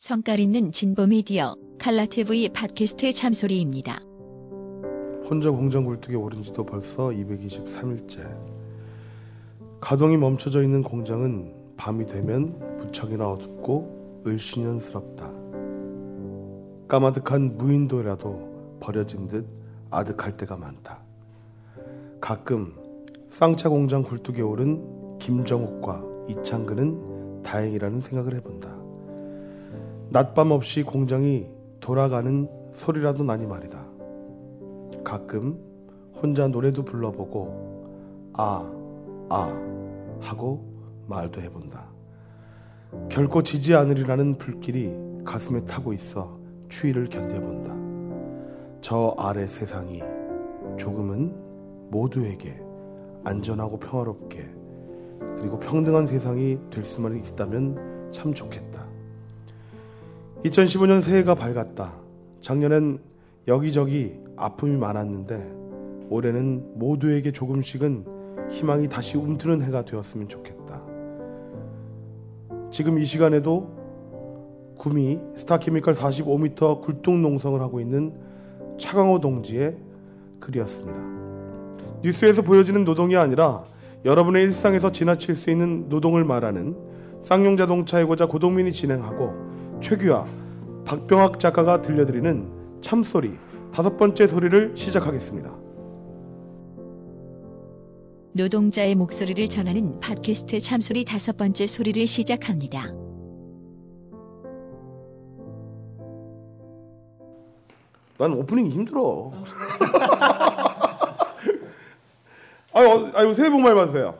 성깔 있는 진보 미디어 칼라TV 팟캐스트 참소리입니다. 혼자 공장 굴뚝에 오른 지도 벌써 223일째. 가동이 멈춰져 있는 공장은 밤이 되면 무척이나 어둡고 을씨년스럽다. 까마득한 무인도라도 버려진 듯 아득할 때가 많다. 가끔 쌍차 공장 굴뚝에 오른 김정욱과 이창근은 다행이라는 생각을 해본다. 낮밤 없이 공장이 돌아가는 소리라도 나니 말이다. 가끔 혼자 노래도 불러보고 아, 아 하고 말도 해본다. 결코 지지 않으리라는 불길이 가슴에 타고 있어 추위를 견뎌본다. 저 아래 세상이 조금은 모두에게 안전하고 평화롭게 그리고 평등한 세상이 될 수만 있다면 참 좋겠다. 2015년 새해가 밝았다. 작년엔 여기저기 아픔이 많았는데 올해는 모두에게 조금씩은 희망이 다시 움트는 해가 되었으면 좋겠다. 지금 이 시간에도 구미 스타케미컬 45m 굴뚝 농성을 하고 있는 차강호 동지의 글이었습니다. 뉴스에서 보여지는 노동이 아니라 여러분의 일상에서 지나칠 수 있는 노동을 말하는 쌍용 자동차의 고자 고동민이 진행하고 최규하, 박병학 작가가 들려드리는 참소리 다섯 번째 소리를 시작하겠습니다. 노동자의 목소리를 전하는 팟캐스트 참소리 다섯 번째 소리를 시작합니다. 난 오프닝이 힘들어. 아유, 어, 아유 새해 복 많이 받으세요.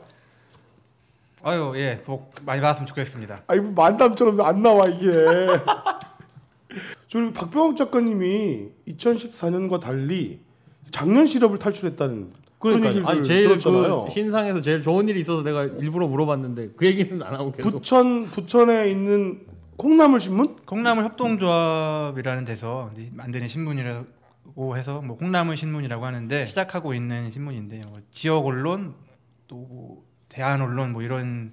아유 예, 복 많이 받았으면 좋겠습니다. 아이 만담처럼 안 나와 이게. 저희 박병학 작가님이 2014년과 달리 작년 실업을 탈출했다는 그런 그러니까 아니 제일 들었잖아요. 그 신상에서 제일 좋은 일이 있어서 내가 일부러 물어봤는데 그 얘기는 안 하고 계속 부천 부천에 있는 콩나물 신문? 콩나물 협동조합이라는 데서 만드는 신문이라고 해서 뭐 콩나물 신문이라고 하는데 시작하고 있는 신문인데요. 뭐 지역 언론 또 뭐 대안 언론 뭐 이런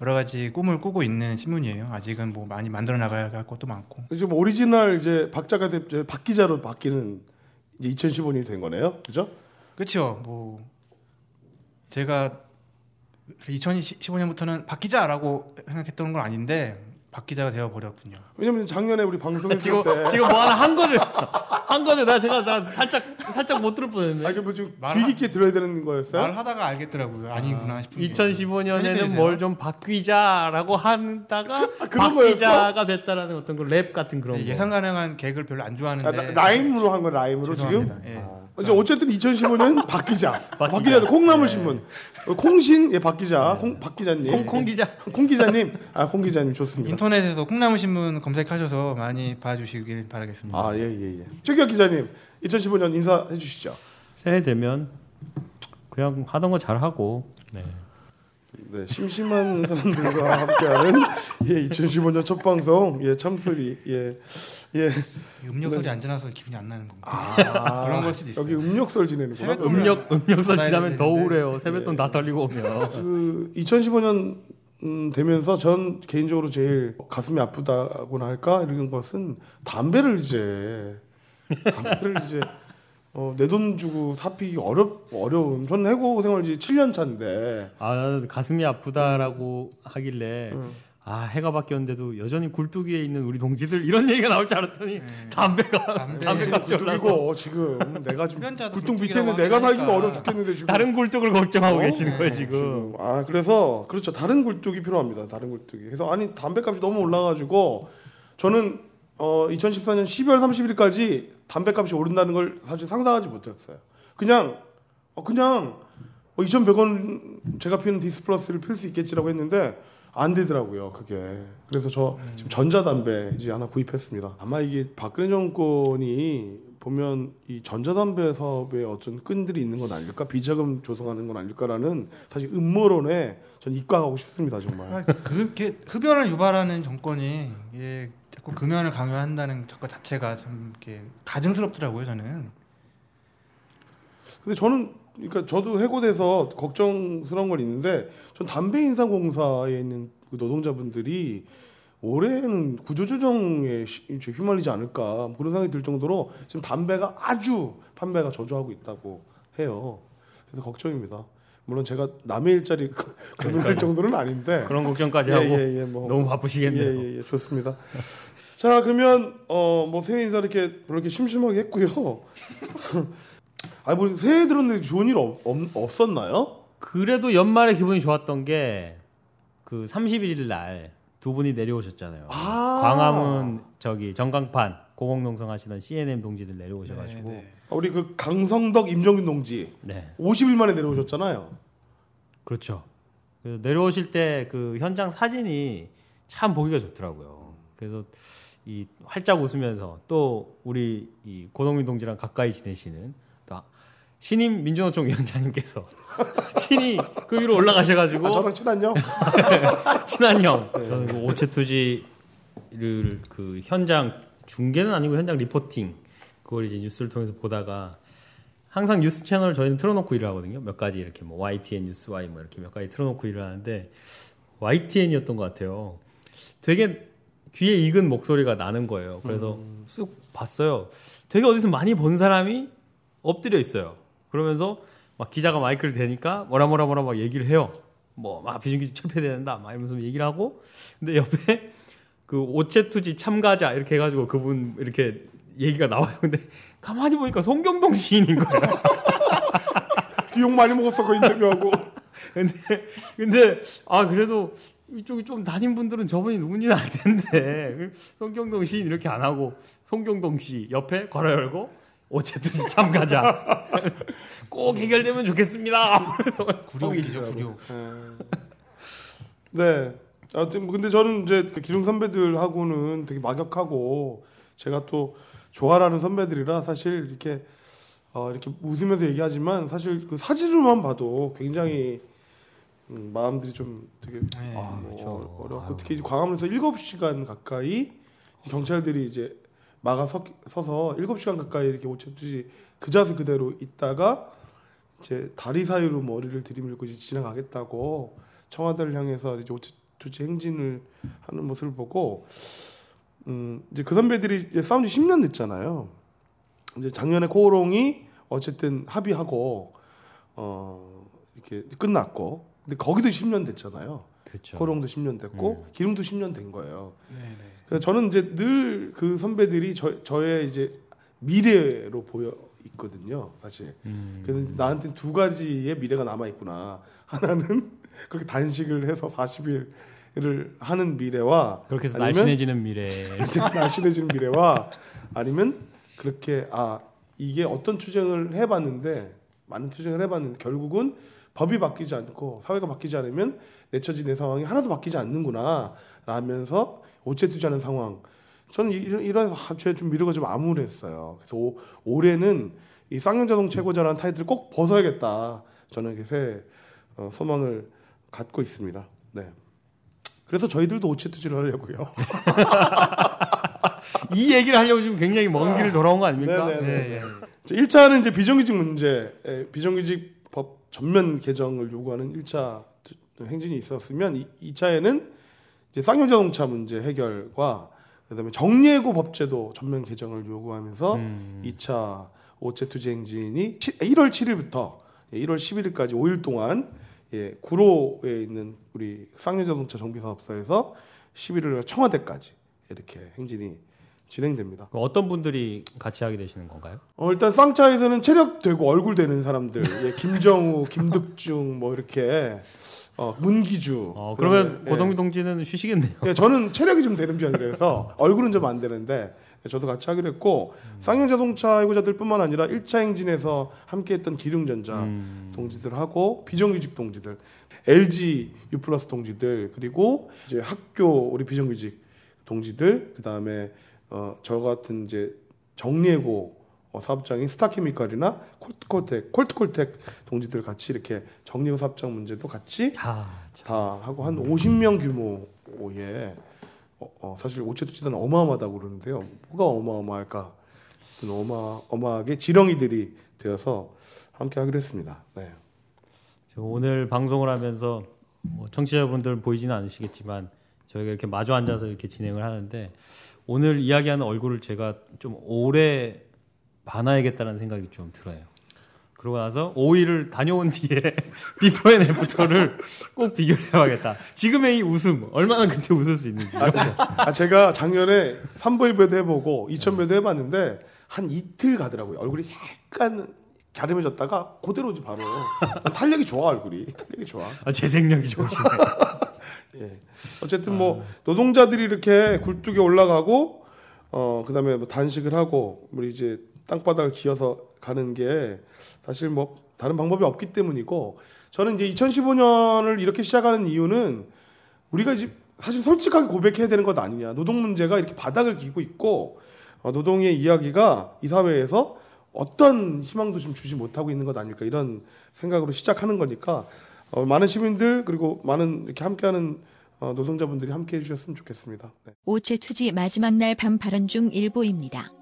여러 가지 꿈을 꾸고 있는 신문이에요. 아직은 뭐 많이 만들어 나가야 할 것도 많고. 지금 오리지널 이제 박 작가 이제 박 기자로 바뀌는 이제 2015년이 된 거네요. 그죠? 그렇죠. 뭐 제가 2015년부터는 박 기자라고 생각했던 건 아닌데 박 기자가 되어 버렸군요. 왜냐면 작년에 우리 방송했을 지금 때 지금 뭐 하나 한 거죠 한 거죠 나 제가 나 살짝 살짝 못 들을 뻔했네 아니 뭐 지금 말- 주의 깊게 들어야 되는 거였어요? 말하다가 알겠더라고요. 아니구나 싶은 게. 2015년에는 편집되세요? 뭘좀 박기자라고 한다가 거였어? 박기자가 됐다라는 어떤 그 랩 같은 그런 거. 예상 가능한 개그를 별로 안 좋아하는데 아, 라- 라임으로 한 거 라임으로 죄송합니다. 지금. 예. 아. 이제 어쨌든 2015년 박 기자. 박박 기자. 콩나물 네. 신문. 어, 콩신 예박 기자. 콩, 박 기자님. 콩, 콩 기자 콩 기자님. 아, 콩 기자님 좋습니다. 인터넷에서 콩나물 신문 검색하셔서 많이 봐주시길 바라겠습니다. 아, 예, 예, 예. 최기혁 기자님. 2015년 인사해 주시죠. 새해 되면 그냥 하던 거 잘 하고 네. 네, 심심한 사람들과 함께하는 예, 2015년 첫 방송 예, 참소리 예, 예. 음력 소리 안 지나서 기분이 안 나는 겁니다. 아, 그런 걸 수도 있어요. 여기 음력설 지내는구나. 음력 음력설 지나면 더. 우울해요 세뱃돈 다 털리고 오면 그 2015년 음, 되면서 전 개인적으로 제일 가슴이 아프다고나 할까 이런 것은 담배를 이제 담배를 이제 어, 내 돈 주고 사피기 어렵 어려운. 저는 해고 생활 이제 7년 차인데 아 가슴이 아프다라고 하길래 음. 아 해가 바뀌었는데도 여전히 굴뚝위에 있는 우리 동지들 이런 얘기가 나올 줄 알았더니 담배가 담배. 담배 값이 올라서 그리고 지금 내가 지금 굴뚝 밑에 있는 내가 살기가. 어려워 죽겠는데 지금 다른 굴뚝을 걱정하고 어? 계시는 거예요 지금. 아 그래서 그렇죠 다른 굴뚝이 필요합니다 다른 굴뚝이 그래서 아니 담배값이 너무 올라가지고 저는 어 2014년 12월 30일까지 담배값이 오른다는 걸 사실 상상하지 못했어요. 그냥 어, 그냥 어, 2,100원 제가 피우는 디스플러스를 필 수 있겠지라고 했는데 안 되더라고요 그게. 그래서 저 지금 전자담배 이제 하나 구입했습니다. 아마 이게 박근혜 정권이 보면 이 전자담배 사업에 어떤 끈들이 있는 건 아닐까 비자금 조성하는 건 아닐까라는 사실 음모론에 전 입각하고 싶습니다 정말 아, 그렇게 흡연을 유발하는 정권이 예, 자꾸 금연을 강요한다는 것 자체가 참 이렇게 가증스럽더라고요 저는. 근데 저는 그러니까 저도 해고돼서 걱정스러운 건 있는데 전 담배 인상공사에 있는 그 노동자분들이 올해는 구조조정에 휘말리지 않을까 뭐 그런 생각이 들 정도로 지금 담배가 아주 판매가 저조하고 있다고 해요. 그래서 걱정입니다. 물론 제가 남의 일자리 고민할 정도는 아닌데 그런 걱정까지 예, 하고 예, 예, 뭐. 너무 바쁘시겠네요. 예, 예, 예, 좋습니다. 자, 그러면 어, 뭐 새해 인사 이렇게 이렇게 심심하게 했고요. 아, 뭐 새해 들었는데 좋은 일 없, 없, 없 었나요? 그래도 연말에 기분이 좋았던 게 그 31일 날 두 분이 내려오셨잖아요. 아. 광화문 저기 전광판 고공농성 하시던 CNM 동지들 내려오셔가지고 네, 네. 우리 그 강성덕 임정균 동지 네 50일 만에 내려오셨잖아요. 그렇죠. 그 내려오실 때 그 현장 사진이 참 보기가 좋더라고요. 그래서 이 활짝 웃으면서 또 우리 이 고동민 동지랑 가까이 지내시는 또 신임 민주노총 위원장님께서 친히 그 위로 올라가셔가지고 아, 저랑 친한요? 친한 형. 네. 저는 그 오체투지를 그 현장 중계는 아니고 현장 리포팅 그걸 이제 뉴스를 통해서 보다가 항상 뉴스 채널 저희는 틀어놓고 일을 하거든요. 몇 가지 이렇게 뭐 YTN 뉴스 Y 뭐 이렇게 몇 가지 틀어놓고 일을 하는데 YTN이었던 것 같아요. 되게 귀에 익은 목소리가 나는 거예요. 그래서 쑥 봤어요. 되게 어디서 많이 본 사람이 엎드려 있어요. 그러면서 막 기자가 마이크를 대니까 뭐라 뭐라 뭐라 막 얘기를 해요. 뭐 막 비정규직 철폐돼야 된다 막 이러면서 얘기를 하고 근데 옆에 그 오체투지 참가자 이렇게 해가지고 그분 이렇게 얘기가 나와요. 근데 가만히 보니까 송경동 시인인 거예요. 비용 많이 먹었어 그 인터뷰하고. 근데 근데 아 그래도 이쪽이 좀 다닌 분들은 저분이 누군지는 알 텐데 송경동 시인 이렇게 안 하고 송경동 씨 옆에 걸어 열고 오체투지 참가자 꼭 해결되면 좋겠습니다. 구룡이죠 구룡. 네. 아무튼 뭐 근데 저는 이제 그 기중 선배들하고는 되게 막역하고 제가 또 좋아하는 선배들이라 사실 이렇게 어 이렇게 웃으면서 얘기하지만 사실 그 사진으로만 봐도 굉장히 음, 마음들이 좀 되게 네. 뭐 그렇죠. 어렵고 특히 이제 광화문에서 7시간 가까이 경찰들이 이제 막아 서, 서서 7시간 가까이 이렇게 오체투지 그 자세 그대로 있다가 이제 다리 사이로 머리를 들이밀고 이제 지나가겠다고 청와대를 향해서 이제 오체투지 행진을 하는 모습을 보고 음 이제 그 선배들이 이제 싸운 지 10년 됐잖아요. 이제 작년에 코오롱이 어쨌든 합의하고 어 이렇게 끝났고 근데 거기도 10년 됐잖아요. 그렇죠. 코오롱도 10년 됐고 기름도 10년 된 거예요. 네, 네. 그래서 저는 이제 늘 그 선배들이 저, 저의 이제 미래로 보여 있거든요, 사실. 음. 그래서 이제 나한테 두 가지의 미래가 남아 있구나. 하나는 그렇게 단식을 해서 40일을 하는 미래와 그렇게 해서 아니면 날씬해지는 미래. 날씬해지는 미래와 아니면 그렇게 아 이게 어떤 투쟁을 해봤는데 많은 투쟁을 해봤는데 결국은 법이 바뀌지 않고 사회가 바뀌지 않으면 내 처지 내 상황이 하나도 바뀌지 않는구나 라면서 오체투자하는 상황 저는 이런 이런 저의 좀 미래가 좀 암울했어요 그래서 오, 올해는 이 쌍용자동 최고자라는 타이틀을 꼭 벗어야겠다 저는 이렇게 새 어, 소망을 갖고 있습니다 네 그래서 저희들도 오체투지를 하려고요 이 얘기를 하려고 지금 굉장히 먼 길을 돌아온 거 아닙니까? 네네. 네, 예. 자, 1차는 이제 비정규직 문제, 에, 비정규직 법 전면 개정을 요구하는 1차 행진이 있었으면 2, 차에는 이제 쌍용자동차 문제 해결과 그다음에 정예고 법제도 전면 개정을 요구하면서 음. 2차 오체 투쟁 행진이 1월 7일부터 1월 11일까지 5일 동안 예, 구로에 있는 우리 쌍용자동차 정비사업소에서 11일 청와대까지 이렇게 행진이 진행됩니다. 어떤 분들이 같이 하게 되시는 건가요? 어, 일단 쌍차에서는 체력 되고 얼굴 되는 사람들, 예, 김정우, 김득중 뭐 이렇게 어, 문기주. 어, 그러면 그다음에, 고동민 동지는 쉬시겠네요. 예, 예, 저는 체력이 좀 되는 편이라서 얼굴은 좀 안 되는데 예, 저도 같이 하기로 했고 쌍용자동차 해고자들뿐만 아니라 1차 행진에서 함께했던 기룡전자 음. 동지들하고 비정규직 동지들, LG U+ 동지들 그리고 이제 학교 우리 비정규직 동지들 그 다음에 어, 저 같은 이제 정리해고 어, 사업장인 스타케미칼이나 콜트콜텍, 콜트콜텍 동지들 같이 이렇게 정리해고 사업장 문제도 같이 아, 다 하고 한 50명 규모의 어, 어, 사실 오체투지단은 어마어마하다고 그러는데요. 뭐가 어마어마할까? 그 어마 어마하게 지렁이들이 되어서 함께 하기로 했습니다. 네. 저 오늘 방송을 하면서 뭐 청취자분들 보이지는 않으시겠지만 저희가 이렇게 마주 앉아서 이렇게 진행을 하는데 오늘 이야기하는 얼굴을 제가 좀 오래 봐놔야겠다는 생각이 좀 들어요. 그러고 나서 5일을 다녀온 뒤에 before and after를 꼭 비교를 해봐야겠다. 지금의 이 웃음 얼마나 그때 웃을 수 있는지. 아, 제가 작년에 3보일배도 해보고 2천배도 해봤는데 한 이틀 가더라고요. 얼굴이 약간 갸름해졌다가 그대로지 바로. 탄력이 좋아 얼굴이. 탄력이 좋아. 아, 재생력이 좋으시네. 예. 어쨌든 뭐 노동자들이 이렇게 굴뚝에 올라가고 어 그다음에 뭐 단식을 하고 우리 이제 땅바닥을 기어서 가는 게 사실 뭐 다른 방법이 없기 때문이고 저는 이제 2015년을 이렇게 시작하는 이유는 우리가 이제 사실 솔직하게 고백해야 되는 것 아니냐 노동 문제가 이렇게 바닥을 기고 있고 어, 노동의 이야기가 이 사회에서 어떤 희망도 좀 주지 못하고 있는 것 아닐까 이런 생각으로 시작하는 거니까 어, 많은 시민들 그리고 많은 이렇게 함께하는 어, 노동자분들이 함께 해 주셨으면 좋겠습니다. 네. 오체 투지 마지막 날 밤 발언 중 일부입니다.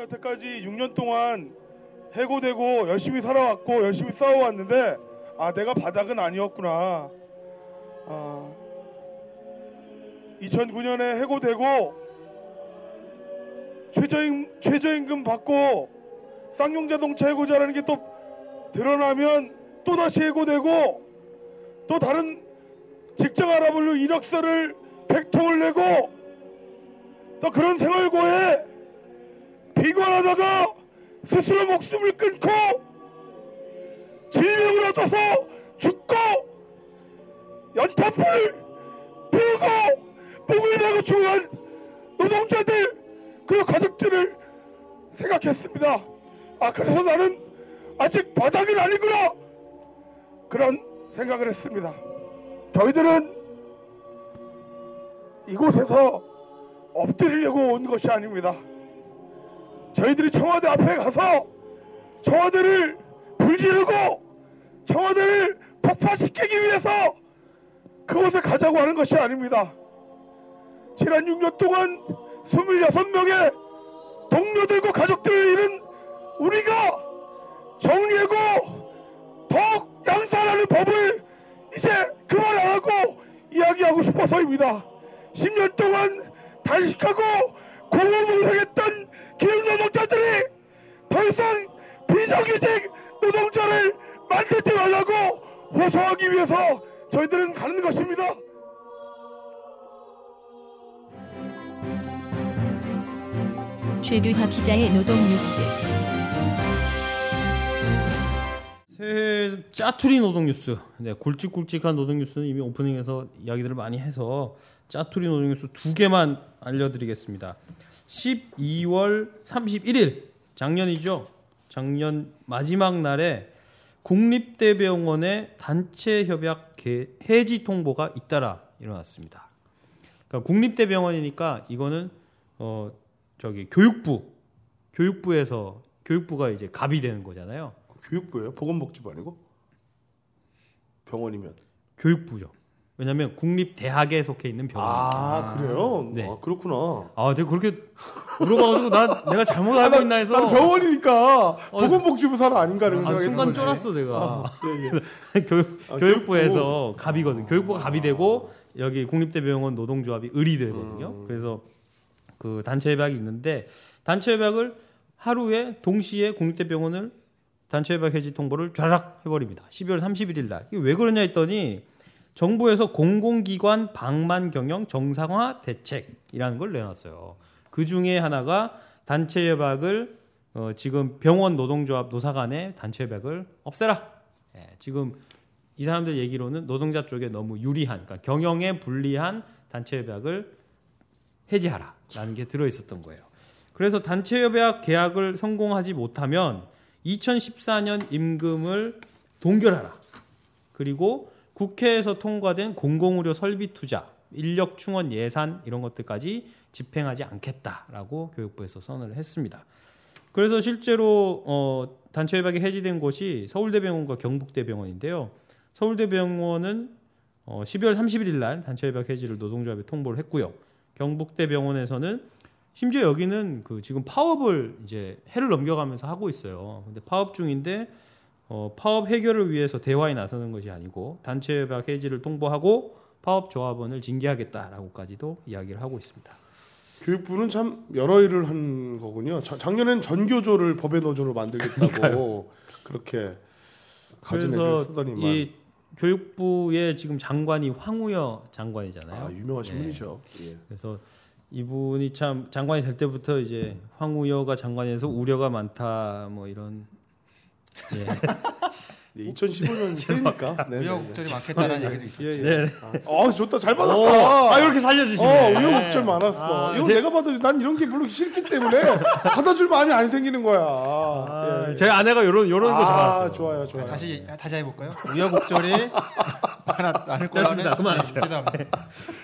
여태까지 6년 동안 해고되고 열심히 살아왔고 열심히 싸워왔는데 아 내가 바닥은 아니었구나. 아, 2009년에 해고되고 최저임, 최저임금 받고 쌍용자동차 해고자라는 게 또 드러나면 또 다시 해고되고 또 다른 직장 알아보려 이력서를 100통을 내고 또 그런 생활고에 비관하다가 스스로 목숨을 끊고 질병을 얻어서 죽고 연탄불 피우고 목을 내고 죽은 노동자들 그리고 가족들을 생각했습니다. 아 그래서 나는 아직 바닥은 아니구나 그런 생각을 했습니다. 저희들은 이곳에서 엎드리려고 온 것이 아닙니다. 저희들이 청와대 앞에 가서 청와대를 불지르고 청와대를 폭파시키기 위해서 그곳에 가자고 하는 것이 아닙니다. 지난 6년 동안 26명의 동료들과 가족들을 잃은 우리가 정리하고 더욱 양산하는 법을 이제 그만 안 하고 이야기하고 싶어서입니다. 10년 동안 단식하고 공허무성했던 기름노동자들이 더 이상 비정규직 노동자를 만들지 말라고 호소하기 위해서 저희들은 가는 것입니다. 최규화 기자의 노동 뉴스. 새해 짜투리 노동 뉴스. 네, 굵직굵직한 노동 뉴스는 이미 오프닝에서 이야기들을 많이 해서 짜투리 노동 뉴스 두 개만 알려드리겠습니다. 12월 31일 작년이죠. 작년 마지막 날에 국립대병원의 단체 협약 개- 해지 통보가 잇따라 일어났습니다. 그러니까 국립대병원이니까 이거는 어 저기 교육부 교육부에서 교육부가 이제 갑이 되는 거잖아요. 교육부예요? 보건복지부 아니고? 병원이면. 교육부죠. 왜냐하면 국립 대학에 속해 있는 병원이니까. 아, 그래요? 네. 아, 그렇구나. 아, 내가 그렇게 물어봐가지고 나 내가 잘못 알고 있나 해서 난 병원이니까 보건복지부 사람 아닌가를 아, 순간 생각했던 쫄았어 내가. 아, 예, 예. 교육, 아, 교육부에서 갑이거든. 교육부가 갑이 되고 여기 국립대병원 노동조합이 을이 되거든요. 음. 그래서 그 단체 협약이 있는데 단체 협약을 하루에 동시에 국립대병원을 단체 협약 해지 통보를 쫘락 해버립니다. 12월 31일 날. 이게 왜 그러냐 했더니 정부에서 공공기관 방만 경영 정상화 대책이라는 걸 내놨어요. 그 중에 하나가 단체 협약을 어, 지금 병원 노동조합 노사 간의 단체 협약을 없애라. 예, 지금 이 사람들 얘기로는 노동자 쪽에 너무 유리한, 그러니까 경영에 불리한 단체 협약을 해지하라라는 게 들어 있었던 거예요. 그래서 단체 협약 계약을 성공하지 못하면 2014년 임금을 동결하라. 그리고 국회에서 통과된 공공의료 설비 투자, 인력 충원 예산 이런 것들까지 집행하지 않겠다라고 교육부에서 선언을 했습니다. 그래서 실제로 어, 단체 협약이 해지된 곳이 서울대병원과 경북대병원인데요. 서울대병원은 어, 12월 31일 날 단체 협약 해지를 노동조합에 통보를 했고요. 경북대병원에서는 심지어 여기는 그 지금 파업을 이제 해를 넘겨가면서 하고 있어요. 근데 파업 중인데 어, 파업 해결을 위해서 대화에 나서는 것이 아니고 단체 협약 해지를 통보하고 파업 조합원을 징계하겠다라고까지도 이야기를 하고 있습니다. 교육부는 참 여러 일을 한 거군요. 자- 작년엔 전교조를 법의 노조로 만들겠다고 그렇게 가진 애를 그래서 쓰더니만 이 교육부의 지금 장관이 황우여 장관이잖아요. 아, 유명하신 네. 분이죠. 예. 그래서 이분이 참 장관이 될 때부터 이제 황우여가 장관에서 우려가 많다 뭐 이런 예. 네, 2015년 새니까. 네, 네, 네. 우여곡절이 많겠다는 얘기도 있었죠. 예, 예. 네. 아, 아, 좋다. 잘 받았다. 아 이렇게 어, 살려주시네. 우여곡절 많았어. 아, 이거 제- 내가 봐도 난 이런 게 별로 싫기 때문에 받아줄 마음이 안 생기는 거야. 아, 예. 제 아내가 이런 이런 거 아, 좋아했어요. 좋아요, 좋아요. 다시 다시 해볼까요? 우여곡절이 많아 많을 거라는. 그만하세요.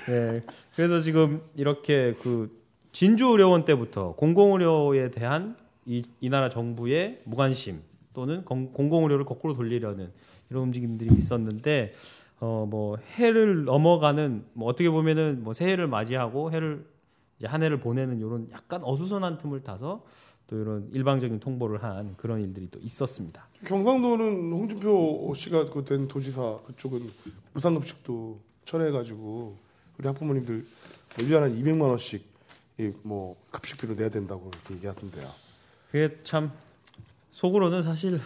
네. 그래서 지금 이렇게 그 진주 의료원 때부터 공공 의료에 대한 이, 이 나라 정부의 무관심 또는 공, 공공의료를 거꾸로 돌리려는 이런 움직임들이 있었는데 어 뭐 해를 넘어가는 뭐 어떻게 보면은 뭐 새해를 맞이하고 해를 이제 한 해를 보내는 이런 약간 어수선한 틈을 타서 또 이런 일방적인 통보를 한 그런 일들이 또 있었습니다. 경상도는 홍준표 씨가 그 된 도지사 그쪽은 무상급식도 철회해가지고 우리 학부모님들 1년에 한 200만 원씩 이뭐 급식비로 내야 된다고 이렇게 얘기하던데요. 그게 참 속으로는 사실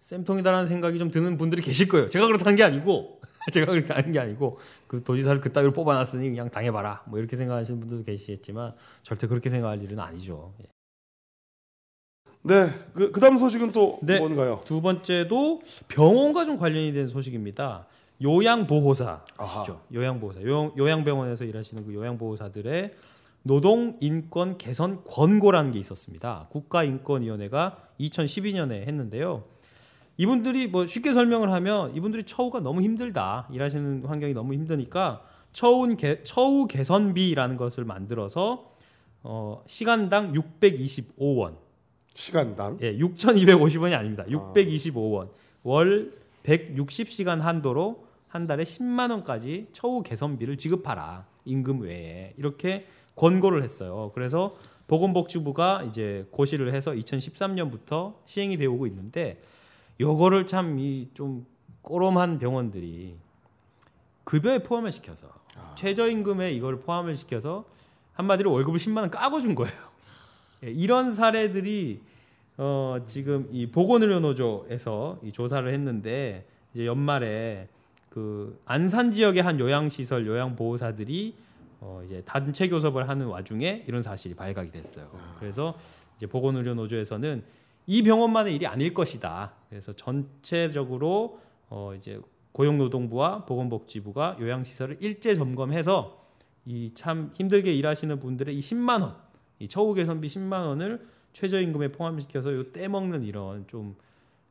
쌤통이다라는 생각이 좀 드는 분들이 계실 거예요. 제가 그렇다는 게 아니고 제가 그렇게 하는 게 아니고 그 도지사를 그따위로 뽑아놨으니 그냥 당해봐라 뭐 이렇게 생각하시는 분들도 계시겠지만 절대 그렇게 생각할 일은 아니죠. 예. 네, 그 그다음 소식은 또 네. 뭔가요? 두 번째도 병원과 좀 관련이 된 소식입니다. 요양보호사. 아시죠? 요양보호사 요양, 요양병원에서 일하시는 그 요양보호사들의 노동 인권 개선 권고라는 게 있었습니다. 국가인권위원회가 2012년에 했는데요. 이분들이 뭐 쉽게 설명을 하면 이분들이 처우가 너무 힘들다. 일하시는 환경이 너무 힘드니까 처우, 개, 처우 개선비라는 것을 만들어서 어, 시간당 625원. 시간당 예, 6,250원이 아닙니다. 625원. 월 160시간 한도로 한 달에 10만 원까지 처우 개선비를 지급하라. 임금 외에. 이렇게 권고를 했어요. 그래서 보건복지부가 이제 고시를 해서 2013년부터 시행이 되어 오고 있는데 요거를 참 이 좀 꼬롬한 병원들이 급여에 포함을 시켜서 최저임금에 이걸 포함을 시켜서 한마디로 월급을 10만 원 까고 준 거예요. 예, 이런 사례들이 어, 지금 이 보건의료노조에서 이 조사를 했는데 이제 연말에 그 안산 지역의 한 요양시설 요양보호사들이 어, 이제 단체 교섭을 하는 와중에 이런 사실이 발각이 됐어요. 그래서 이제 보건의료 노조에서는 이 병원만의 일이 아닐 것이다. 그래서 전체적으로 어, 이제 고용노동부와 보건복지부가 요양시설을 일제 점검해서 이 참 힘들게 일하시는 분들의 이 10만 원, 이 처우 개선비 10만 원을 최저임금에 포함시켜서 요 떼먹는 이런 좀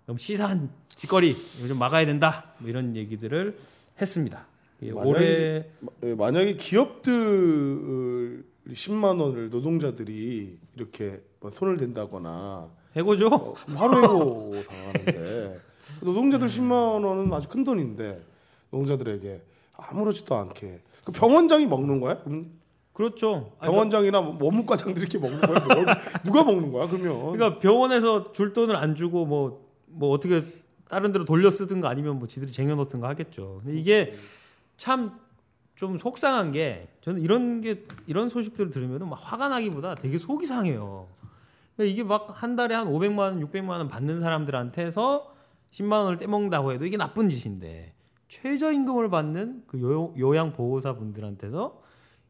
너무 시사한 짓거리 좀 막아야 된다. 뭐 이런 얘기들을 했습니다. 예, 만약에- 올해 예, 만약에 기업들 10만 원을 노동자들이 이렇게 뭐 손을 댄다거나 해고죠. 어, 바로 해고 당하는데 노동자들 10만 원은 아주 큰 돈인데 노동자들에게 아무렇지도 않게 그 병원장이 먹는 거야? 그럼 그렇죠. 아니, 병원장이나 뭐 원무과장들이 이렇게 먹는 거야? 뭐 누가 먹는 거야? 그러면 그러니까 병원에서 줄 돈을 안 주고 뭐뭐 어떻게 다른 데로 돌려 쓰든가 아니면 뭐 지들이 쟁여놓든가 하겠죠. 근데 이게 참 좀 속상한 게 저는 이런 게 이런 소식들을 들으면 막 화가 나기보다 되게 속이 상해요. 그러니까 이게 막 한 달에 한 500만 원, 600만 원 받는 사람들한테서 10만 원을 떼먹는다고 해도 이게 나쁜 짓인데 최저임금을 받는 그 요, 요양 보호사 분들한테서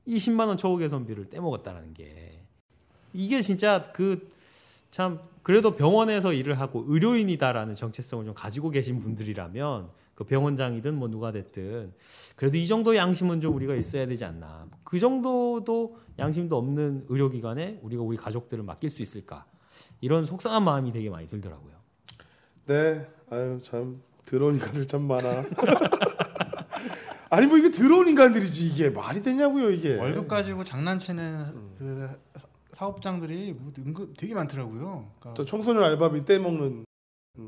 이 10만 원 처우 개선비를 떼먹었다라는 게 이게 진짜 그 참 그래도 병원에서 일을 하고 의료인이다라는 정체성을 좀 가지고 계신 분들이라면 그 병원장이든 뭐 누가 됐든 그래도 이 정도 양심은 좀 우리가 있어야 되지 않나 그 정도도 양심도 없는 의료기관에 우리가 우리 가족들을 맡길 수 있을까 이런 속상한 마음이 되게 많이 들더라고요. 네, 아유 참 더러운 인간들 참 많아. 아니 뭐 이게 더러운 인간들이지 이게 말이 되냐고요 이게. 월급 가지고 장난치는 그 사업장들이 뭐 은근 되게 많더라고요. 그러니까 또 청소년 알바비 떼먹는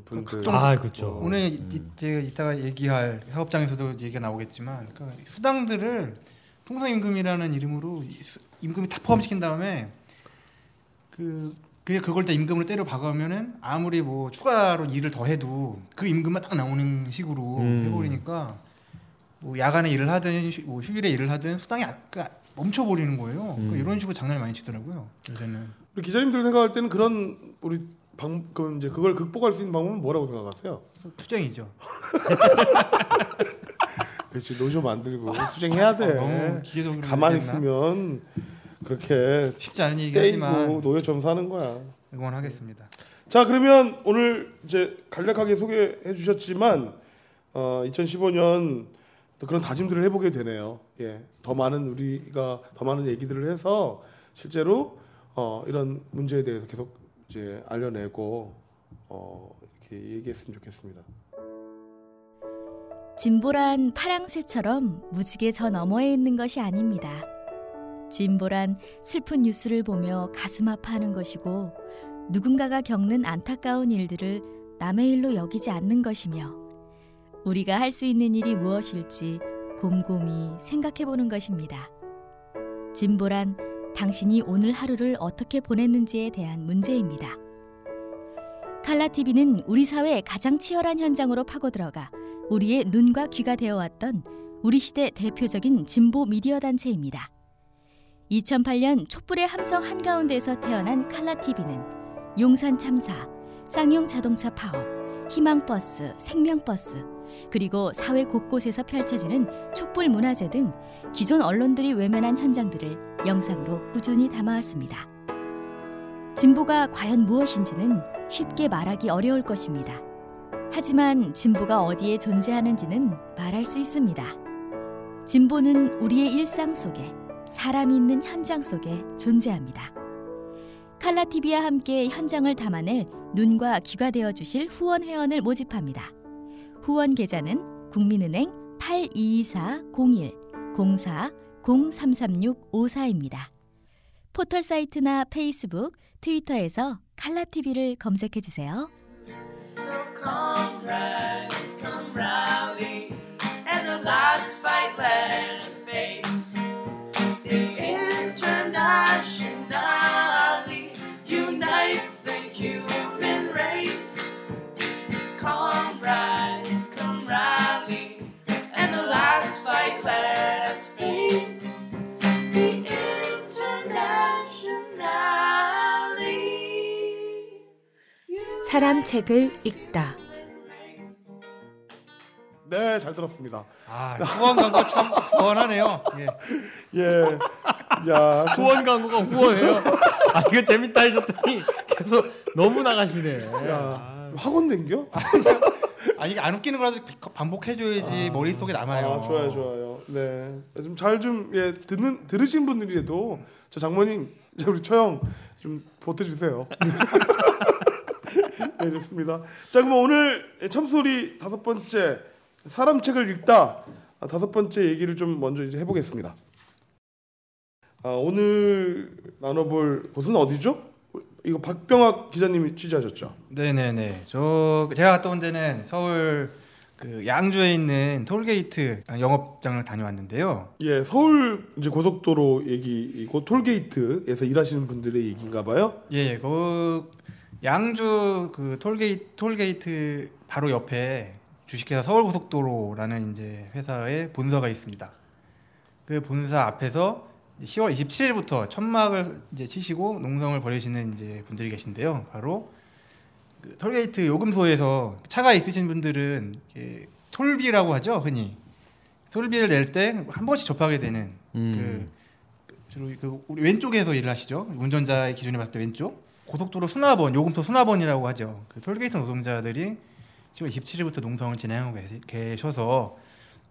분들. 아 그렇죠. 오늘 이- 제가 이따가 얘기할 사업장에서도 얘기가 나오겠지만 그러니까 수당들을 통상임금이라는 이름으로 임금이 다 포함시킨 다음에 그 그게 그걸 다 임금으로 때려 박으면은 아무리 뭐 추가로 일을 더 해도 그 임금만 딱 나오는 식으로 음. 해버리니까 뭐 야간에 일을 하든 휴, 뭐 휴일에 일을 하든 수당이 아, 그 멈춰 버리는 거예요. 음. 그 이런 식으로 장난을 많이 치더라고요. 요새는 우리 기자님들 생각할 때는 그런 우리 방, 그 이제 그걸 극복할 수 있는 방법은 뭐라고 생각하세요? 투쟁이죠. 그렇지 노조 만들고 투쟁해야 돼. 아, 너무 기계적으로 가만히? 있으면 그렇게 쉽지 않은 얘기지만 노예처럼 사는 거야. 응원하겠습니다. 자 그러면 오늘 이제 간략하게 소개해 주셨지만 어, 2015년 또 그런 다짐들을 해보게 되네요. 예, 더 많은 우리가 더 많은 얘기들을 해서 실제로 어, 이런 문제에 대해서 계속 이제 알려내고 어, 이렇게 얘기했으면 좋겠습니다. 진보란 파랑새처럼 무지개 저 너머에 있는 것이 아닙니다. 진보란 슬픈 뉴스를 보며 가슴 아파하는 것이고 누군가가 겪는 안타까운 일들을 남의 일로 여기지 않는 것이며 우리가 할 수 있는 일이 무엇일지 곰곰이 생각해 보는 것입니다. 진보란 당신이 오늘 하루를 어떻게 보냈는지에 대한 문제입니다. 칼라TV는 우리 사회의 가장 치열한 현장으로 파고들어가 우리의 눈과 귀가 되어왔던 우리 시대 대표적인 진보 미디어 단체입니다. 2008년 촛불의 함성 한가운데에서 태어난 칼라TV는 용산 참사, 쌍용 자동차 파업, 희망버스, 생명버스, 그리고 사회 곳곳에서 펼쳐지는 촛불 문화제 등 기존 언론들이 외면한 현장들을 영상으로 꾸준히 담아왔습니다. 진보가 과연 무엇인지는 쉽게 말하기 어려울 것입니다. 하지만 진보가 어디에 존재하는지는 말할 수 있습니다. 진보는 우리의 일상 속에 사람이 있는 현장 속에 존재합니다. 칼라TV와 함께 현장을 담아낼 눈과 귀가 되어 주실 후원 회원을 모집합니다. 후원 계좌는 국민은행 822401 04 0336 54입니다. 포털 사이트나 페이스북, 트위터에서 칼라TV를 검색해 주세요. So 사람 책을 읽다. 네, 잘 들었습니다. 아 후원 광고 참 후원하네요. 예. 예, 야, 수- 후원 광고가 후원해요. 아 이거 재밌다 하셨더니 계속 너무 나가시네. 야, 학원 댕겨? 아니 이게 안 웃기는 거라도 반복해줘야지 머릿속에 남아요. 아, 좋아요, 좋아요. 네, 좀 잘 좀 예, 듣는 들으신 분들이라도 저 장모님, 우리 처형 좀 보태주세요. 네, 좋습니다. 자, 그럼 오늘 참소리 다섯 번째 사람 책을 읽다 아, 다섯 번째 얘기를 좀 먼저 이제 해보겠습니다. 아, 오늘 나눠볼 곳은 어디죠? 이거 박병학 기자님이 취재하셨죠? 네네네. 저 제가 갔다 온 데는 서울 그 양주에 있는 톨게이트 영업장을 다녀왔는데요. 예, 서울 이제 고속도로 얘기이고 톨게이트에서 일하시는 분들의 얘기인가 봐요. 예, 그 양주 그 톨게이트 톨게이트 바로 옆에 주식회사 서울고속도로라는 이제 회사의 본사가 있습니다. 그 본사 앞에서 10월 27일부터 천막을 이제 치시고 농성을 벌이시는 이제 분들이 계신데요. 바로 그 톨게이트 요금소에서 차가 있으신 분들은 톨비라고 하죠, 흔히 톨비를 낼 때 한 번씩 접하게 되는 음. 그 주로 그 우리 왼쪽에서 일을 하시죠. 운전자의 기준에 봤을 때 왼쪽. 고속도로 수납원, 요금소 수납원이라고 하죠. 그 톨게이트 노동자들이 10월 27일부터 농성을 진행하고 계시- 계셔서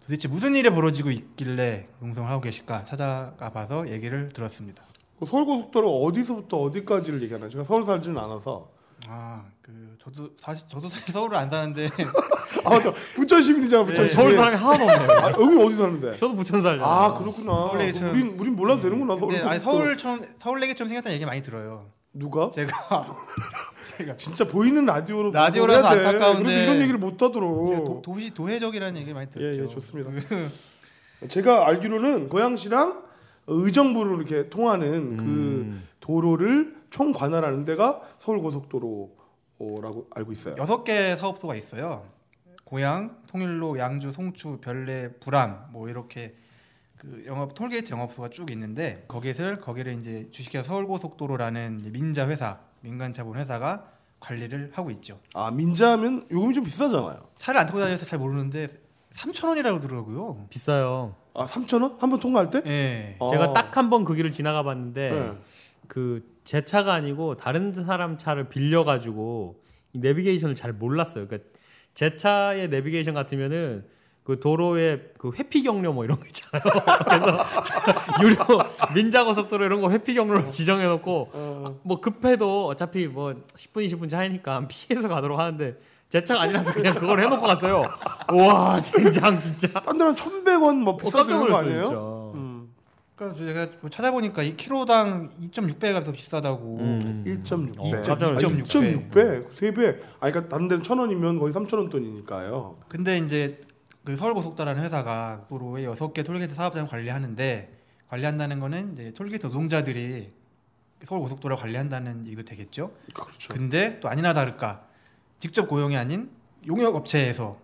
도대체 무슨 일이 벌어지고 있길래 농성을 하고 계실까 찾아가 봐서 얘기를 들었습니다. 그 서울 고속도로 어디서부터 어디까지를 얘기하나요? 제가 서울 살지는 않아서. 아, 그 저도 사실 저도 사실 서울을 안 사는데 아 맞다. 부천 시민이잖아. 부천 네. 시민. 서울 사람이 하나도 없네요. 아, 여기 어디 사는데? 저도 부천 살잖아요. 아 그렇구나. 서울에 저- 우린 우린 몰라도 되는구나. 서울. 근데 아니. 서울처럼 서울 내기처럼 생겼다는 얘기 많이 들어요. 누가? 제가 진짜 보이는 라디오로 라디오라서. 안타까운데 이런 얘기를 못 제가 하도록. 도, 도시 도회적이라는 얘기 많이 들었죠. 예, 예, 좋습니다. 제가 알기로는 고양시랑 의정부로 이렇게 통하는 그 음. 도로를 총 관할하는 데가 서울 고속도로라고 알고 있어요. 여섯 개 사업소가 있어요. 고양, 통일로, 양주, 송추, 별내, 불암 뭐 이렇게 그 영업 톨게이트 영업소가 쭉 있는데 거기를 거기를 이제 주식회사 서울고속도로라는 민자 회사 민간 자본 회사가 관리를 하고 있죠. 아 민자하면 요금이 좀 비싸잖아요. 차를 안 타고 다녀서 잘 모르는데 3천 원이라고 그러더라고요. 비싸요. 아 3천 원? 한 번 통과할 때? 예. 어. 제가 딱 한 번 그 길을 지나가 봤는데 네. 그제 차가 아니고 다른 사람 차를 빌려 가지고 이 내비게이션을 잘 몰랐어요. 그러니까 제 차의 내비게이션 같으면은 그 도로에 그 회피 경로 뭐 이런 거 있잖아요. 그래서 유료 민자고속도로 이런 거 회피 경로로 지정해 놓고 어. 뭐 급해도 어차피 뭐 10분 20분 차이니까 피해서 가도록 하는데 제 차가 아니라서 그냥 그걸 해 놓고 갔어요. 와 젠장 진짜. 딴 데는 1,100원 뭐 어, 비싸 깜짝 되는 거 아니에요? 음. 그러니까 제가 뭐 찾아보니까 2kg당 2.6배가 더 비싸다고. 음. 1.6배. 어, 깜짝 놀랐어요. 2.6배. 3배. 아 그러니까 다른 데는 1,000원이면 거의 3,000원 돈이니까요. 근데 이제 그 서울고속도라는 회사가 도로에 여섯 개 톨게이트 사업장을 관리하는데 관리한다는 거는 이제 톨게이트 노동자들이 서울고속도로 관리한다는 얘기도 되겠죠. 그렇죠. 근데 또 아니나 다를까 직접 고용이 아닌 용역 업체에서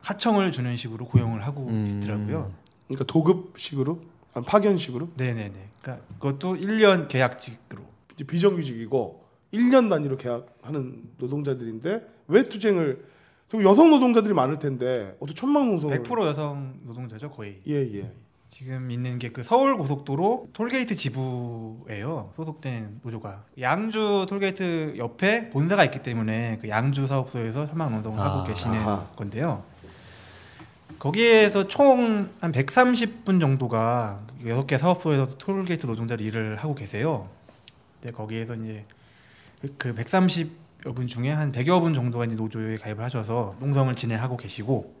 하청을 주는 식으로 고용을 하고 음. 있더라고요. 그러니까 도급식으로, 아니 파견식으로 네네네. 그러니까 그것도 1년 계약직으로. 비정규직이고 1년 단위로 계약하는 노동자들인데 왜 투쟁을 좀 여성 노동자들이 많을 텐데 어떻게 천막 농성을 100% 여성 노동자죠 거의. 예, 예. 지금 있는 게 그 서울 고속도로 톨게이트 지부예요. 소속된 노조가 양주 톨게이트 옆에 본사가 있기 때문에 그 양주 사업소에서 천막 농성을 아, 하고 계시는 아하. 건데요. 거기에서 총 한 130분 정도가 여섯 개 사업소에서 톨게이트 노동자로 일을 하고 계세요. 근데 거기에서 이제 그 130여 분 중에 한 100여 분 정도가 이제 노조에 가입을 하셔서 농성을 진행하고 계시고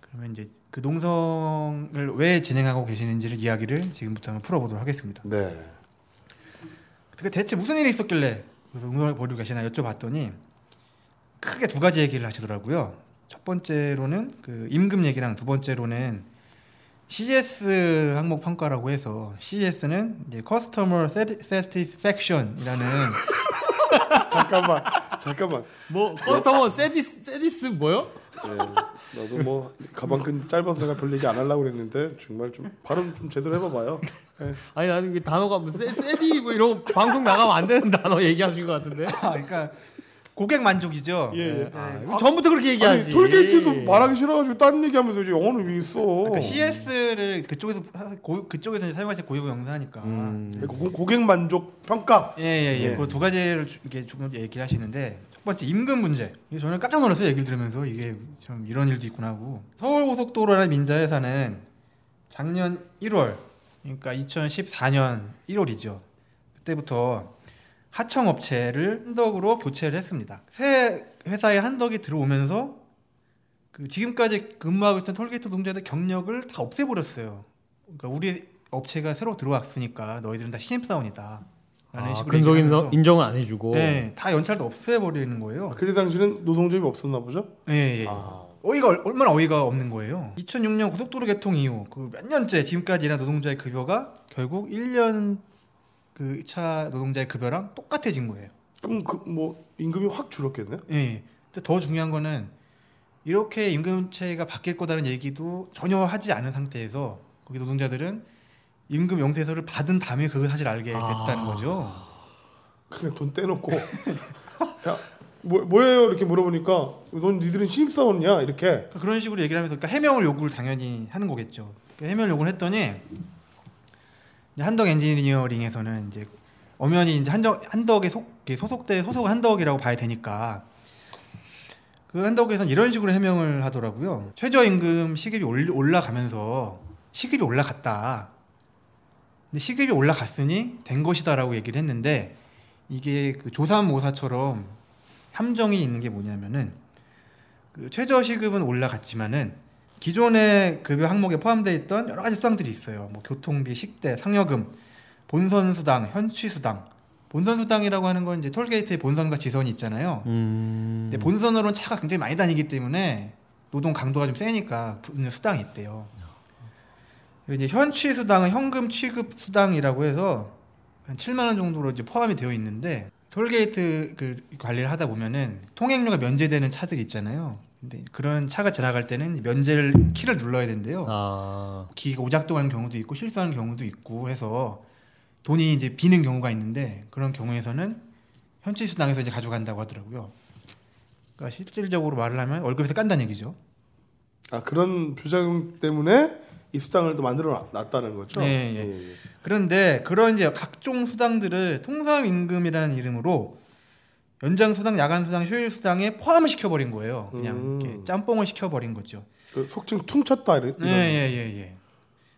그러면 이제 그 농성을 왜 진행하고 계시는지를 이야기를 지금부터 한번 풀어보도록 하겠습니다. 네. 그 대체 무슨 일이 있었길래 그래서 농성을 벌이고 계시나 여쭤봤더니 크게 두 가지 얘기를 하시더라고요. 첫 번째로는 그 임금 얘기랑 두 번째로는 CS 항목 평가라고 해서 CS는 이제 Customer Satisfaction이라는 잠깐만. 잠깐만. 뭐 커스터머 세디스 세디스 뭐요? 예. 나도 뭐 가방끈 짧아서 내가 별 얘기 안 하려고 그랬는데 정말 좀 발음 좀 제대로 해봐 봐요. 아니 나는 이 단어가 뭐 세, 세디 뭐 이런 거 방송 나가면 안 되는 단어 얘기하신 것 같은데. 아, 그러니까 고객 만족이죠. 예, 예. 네. 아, 전부터 그렇게 얘기하지. 아니 톨게이트도 말하기 싫어가지고 딴 얘기하면서 이제 영어는 왜 있어? 그러니까 CS를 그쪽에서 고, 그쪽에서 이제 사용하신 고유 영사하니까. 음. 고- 고객 만족 평가. 예예예. 예. 그두 가지를 주- 이게 조금 얘기를 하시는데 첫 번째 임금 문제. 이게 저는 깜짝 놀랐어요 얘기를 들으면서 이게 좀 이런 일도 있구나 하고. 서울고속도로라는 민자회사는 작년 1월 그러니까 2014년 1월이죠. 그때부터 하청업체를 한덕으로 교체를 했습니다. 새 회사에 한덕이 들어오면서 그 지금까지 근무하고 있던 톨게이트 노동자들 경력을 다 없애버렸어요. 그러니까 우리 업체가 새로 들어왔으니까 너희들은 다 신입사원이다. 라는 아, 식으로 근속 인정, 인정은 안 해주고. 네, 다 연차를 다 없애버리는 거예요. 그때 당시는 노동조합이 없었나 보죠? 예, 예. 아. 어이가 얼- 얼마나 어이가 없는 거예요. 2006년 고속도로 개통 이후 그 몇 년째 지금까지 일한 노동자의 급여가 결국 1년 그차 노동자의 급여랑 똑같아진 거예요. 그럼 그 뭐 임금이 확 줄었겠네요. 예. 근데 더 중요한 거는 이렇게 임금 체가 바뀔 거다는 얘기도 전혀 하지 않은 상태에서 거기 노동자들은 임금 영세서를 받은 다음에 그걸 사실 알게 됐다는 아. 거죠. 그냥 돈 떼놓고 야 뭐, 뭐예요 이렇게 물어보니까 넌 니들은 신입사원이야 이렇게 그러니까 그런 식으로 얘기를 하면서 그러니까 해명을 요구를 당연히 하는 거겠죠. 그러니까 해명을 요구를 했더니 한덕 엔지니어링에서는 이제 엄연히 이제 한덕 한덕에 속 이게 소속돼 소속 한덕이라고 봐야 되니까 그 한덕에서는 이런 식으로 해명을 하더라고요. 최저임금 시급이 올- 올라가면서 시급이 올라갔다. 근데 시급이 올라갔으니 된 것이다라고 얘기를 했는데 이게 그 조삼모사처럼 함정이 있는 게 뭐냐면은 그 최저 시급은 올라갔지만은 기존의 급여 항목에 포함되어 있던 여러 가지 수당들이 있어요. 뭐 교통비, 식대, 상여금, 본선 수당, 현취 수당. 본선 수당이라고 하는 건 이제 톨게이트에 본선과 지선이 있잖아요. 음. 근데 본선으로는 차가 굉장히 많이 다니기 때문에 노동 강도가 좀 세니까 수당이 있대요. 그리고 이제 현취 수당은 현금 취급 수당이라고 해서 한 7만 원 정도로 이제 포함이 되어 있는데 톨게이트 그 관리를 하다 보면은 통행료가 면제되는 차들이 있잖아요. 근데 그런 차가 지나갈 때는 면제를 키를 눌러야 된대요. 아, 기기가 오작동하는 경우도 있고 실수하는 경우도 있고 해서 돈이 이제 비는 경우가 있는데 그런 경우에서는 현지 수당에서 이제 가져간다고 하더라고요. 그러니까 실질적으로 말을 하면 월급에서 깐다는 얘기죠. 아 그런 부작용 때문에 이 수당을 또 만들어 놨다는 거죠. 네, 예. 그런데 그런 이제 각종 수당들을 통상 임금이라는 이름으로 연장 수당, 야간 수당, 휴일 수당에 포함을 시켜버린 거예요. 그냥 음. 이렇게 짬뽕을 시켜버린 거죠. 그 속칭 퉁쳤다 이런. 예, 예, 예, 예.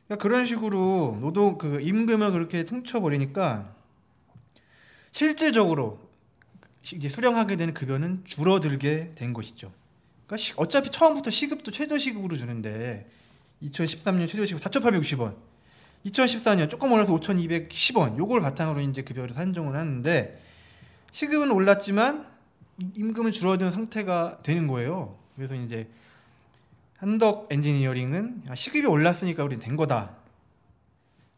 그러니까 그런 식으로 노동 그 임금을 그렇게 퉁쳐버리니까 실질적으로 시- 이제 수령하게 되는 급여는 줄어들게 된 것이죠. 그러니까 시- 어차피 처음부터 시급도 최저 시급으로 주는데 2013년 최저 시급 4,860원, 2014년 조금 올라서 5,210원. 요걸 바탕으로 이제 급여를 산정을 하는데 시급은 올랐지만 임금은 줄어든 상태가 되는 거예요. 그래서 이제 한덕 엔지니어링은 야, 시급이 올랐으니까 우리 된 거다.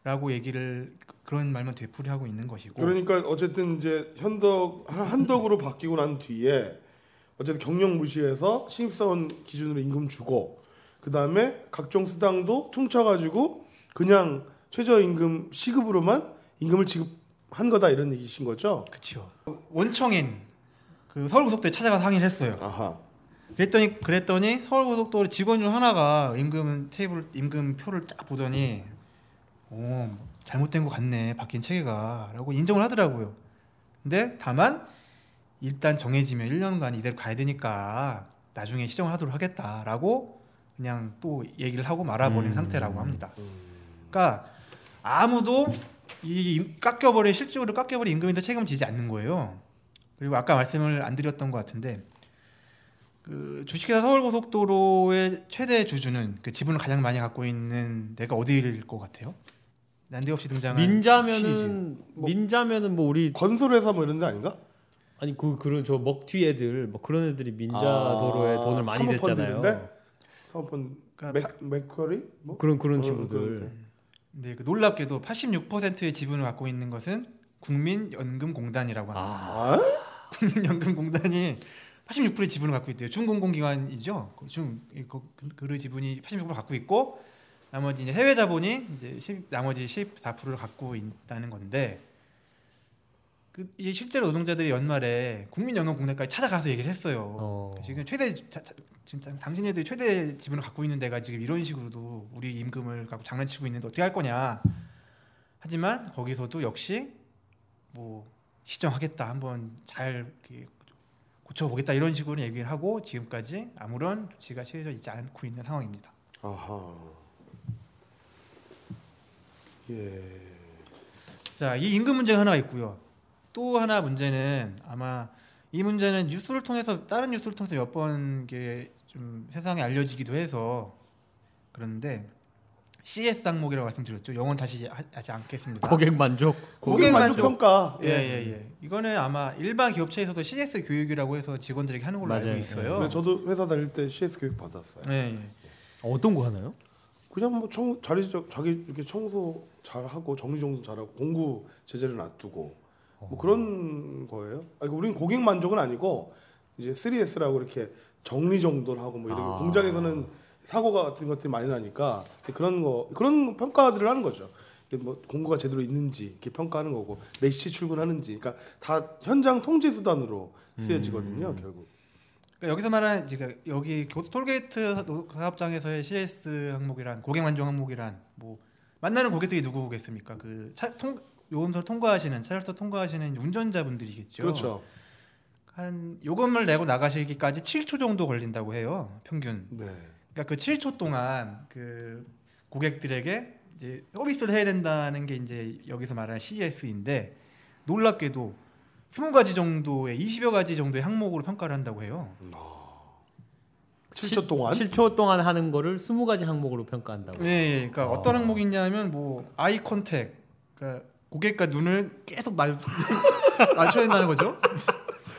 라고 얘기를 그런 말만 되풀이하고 있는 것이고 그러니까 어쨌든 이제 현덕 한- 한덕으로 바뀌고 난 뒤에 어쨌든 경영 무시해서 신입사원 기준으로 임금 주고 그 다음에 각종 수당도 퉁쳐가지고 그냥 최저임금 시급으로만 임금을 지급 한 거다 이런 얘기신 거죠? 그렇죠. 원청인 그 서울고속도에 찾아가서 항의를 했어요. 아하. 그랬더니 그랬더니 서울고속도로 직원 중 하나가 임금 테이블 임금 표를 딱 보더니 오 잘못된 것 같네 바뀐 체계가라고 인정을 하더라고요. 근데 다만 일단 정해지면 1년간 이대로 가야 되니까 나중에 시정을 하도록 하겠다라고 그냥 또 얘기를 하고 말아버린 음. 상태라고 합니다. 그러니까 아무도 이 임- 깎여버린 실질적으로 깎여버린 임금인데 책임을 지지 않는 거예요. 그리고 아까 말씀을 안 드렸던 것 같은데 그 주식회사 서울고속도로의 최대 주주는 그 지분을 가장 많이 갖고 있는 데가 어디일 것 같아요? 난데없이 등장한. 민자면은 뭐- 민자면은 뭐 우리 건설회사 뭐 이런 데 아닌가? 아니 그 그런 저 먹튀 애들 뭐 그런 애들이 민자 아, 도로에 돈을 많이 냈잖아요. 사모펀드 그러니까 맥 맥쿼리? 뭐? 그런 그런 어, 친구들. 그런 네, 그 놀랍게도 86%의 지분을 갖고 있는 것은 국민연금공단이라고 합니다. 아, 아? 국민연금공단이 86%의 지분을 갖고 있대요. 중공공기관이죠. 그중 그, 그 지분이 86% 갖고 있고 나머지 이제 해외 자본이 이제 10, 나머지 14%를 갖고 있다는 건데 그 이게 실제로 노동자들이 연말에 국민연금공단까지 찾아가서 얘기를 했어요. 어. 지금 최대 자, 자, 진짜 당신네들이 최대 지분을 갖고 있는 데가 지금 이런 식으로도 우리 임금을 갖고 장난치고 있는데 어떻게 할 거냐. 하지만 거기서도 역시 뭐 시정하겠다 한번 잘 이렇게 고쳐보겠다 이런 식으로 얘기를 하고 지금까지 아무런 조치가 취해져 있지 않고 있는 상황입니다. 아하. 예. 자, 이 임금 문제가 하나 있고요. 또 하나 문제는 아마 이 문제는 뉴스를 통해서 다른 뉴스를 통해서 몇번 이게 좀 세상에 알려지기도 해서 그런데 CS 항목이라고 말씀드렸죠. 영원 다시 하- 하지 않겠습니다. 고객 만족. 고객 만족 평가. 예, 예, 예. 이거는 아마 일반 기업체에서도 CS 교육이라고 해서 직원들에게 하는 걸로 알고 맞아요. 있어요. 근데 저도 회사 다닐 때 CS 교육 받았어요. 예, 예. 어떤 거 하나요? 그냥 뭐 청, 자리 저- 자기 이렇게 청소 잘 하고 정리 정돈 잘하고 공구 제재를 놔두고 뭐 그런 거예요. 아니 우리는 고객 만족은 아니고 이제 3S라고 이렇게 정리 정돈하고 뭐 이런 거 아. 공장에서는 사고가 같은 것들이 많이 나니까 그런 거 그런 평가들을 하는 거죠. 뭐 공구가 제대로 있는지 이렇게 평가하는 거고 몇 시 출근하는지 그러니까 다 현장 통제 수단으로 쓰여지거든요 결국. 그러니까 여기서 말하는 지금 여기 교- 톨게이트 노- 사업장에서의 CS 항목이란 고객 만족 항목이란 뭐 만나는 고객들이 누구겠습니까? 그 차, 통, 요금소를 통과하시는 차량서 통과하시는 운전자분들이겠죠. 그렇죠. 한 요금을 내고 나가시기까지 7초 정도 걸린다고 해요. 평균. 네. 그러니까 그 7초 동안 그 고객들에게 이제 서비스를 해야 된다는 게 이제 여기서 말하는 CS인데 놀랍게도 20가지 정도의 20여 가지 정도의 항목으로 평가를 한다고 해요. 7초 동안 7초 동안 하는 거를 20가지 항목으로 평가한다고. 예, 예. 그러니까 아. 어떤 항목이 있냐면 뭐 아이 컨택. 그러니까 고객과 눈을 계속 마, 맞춰야 된다는 거죠.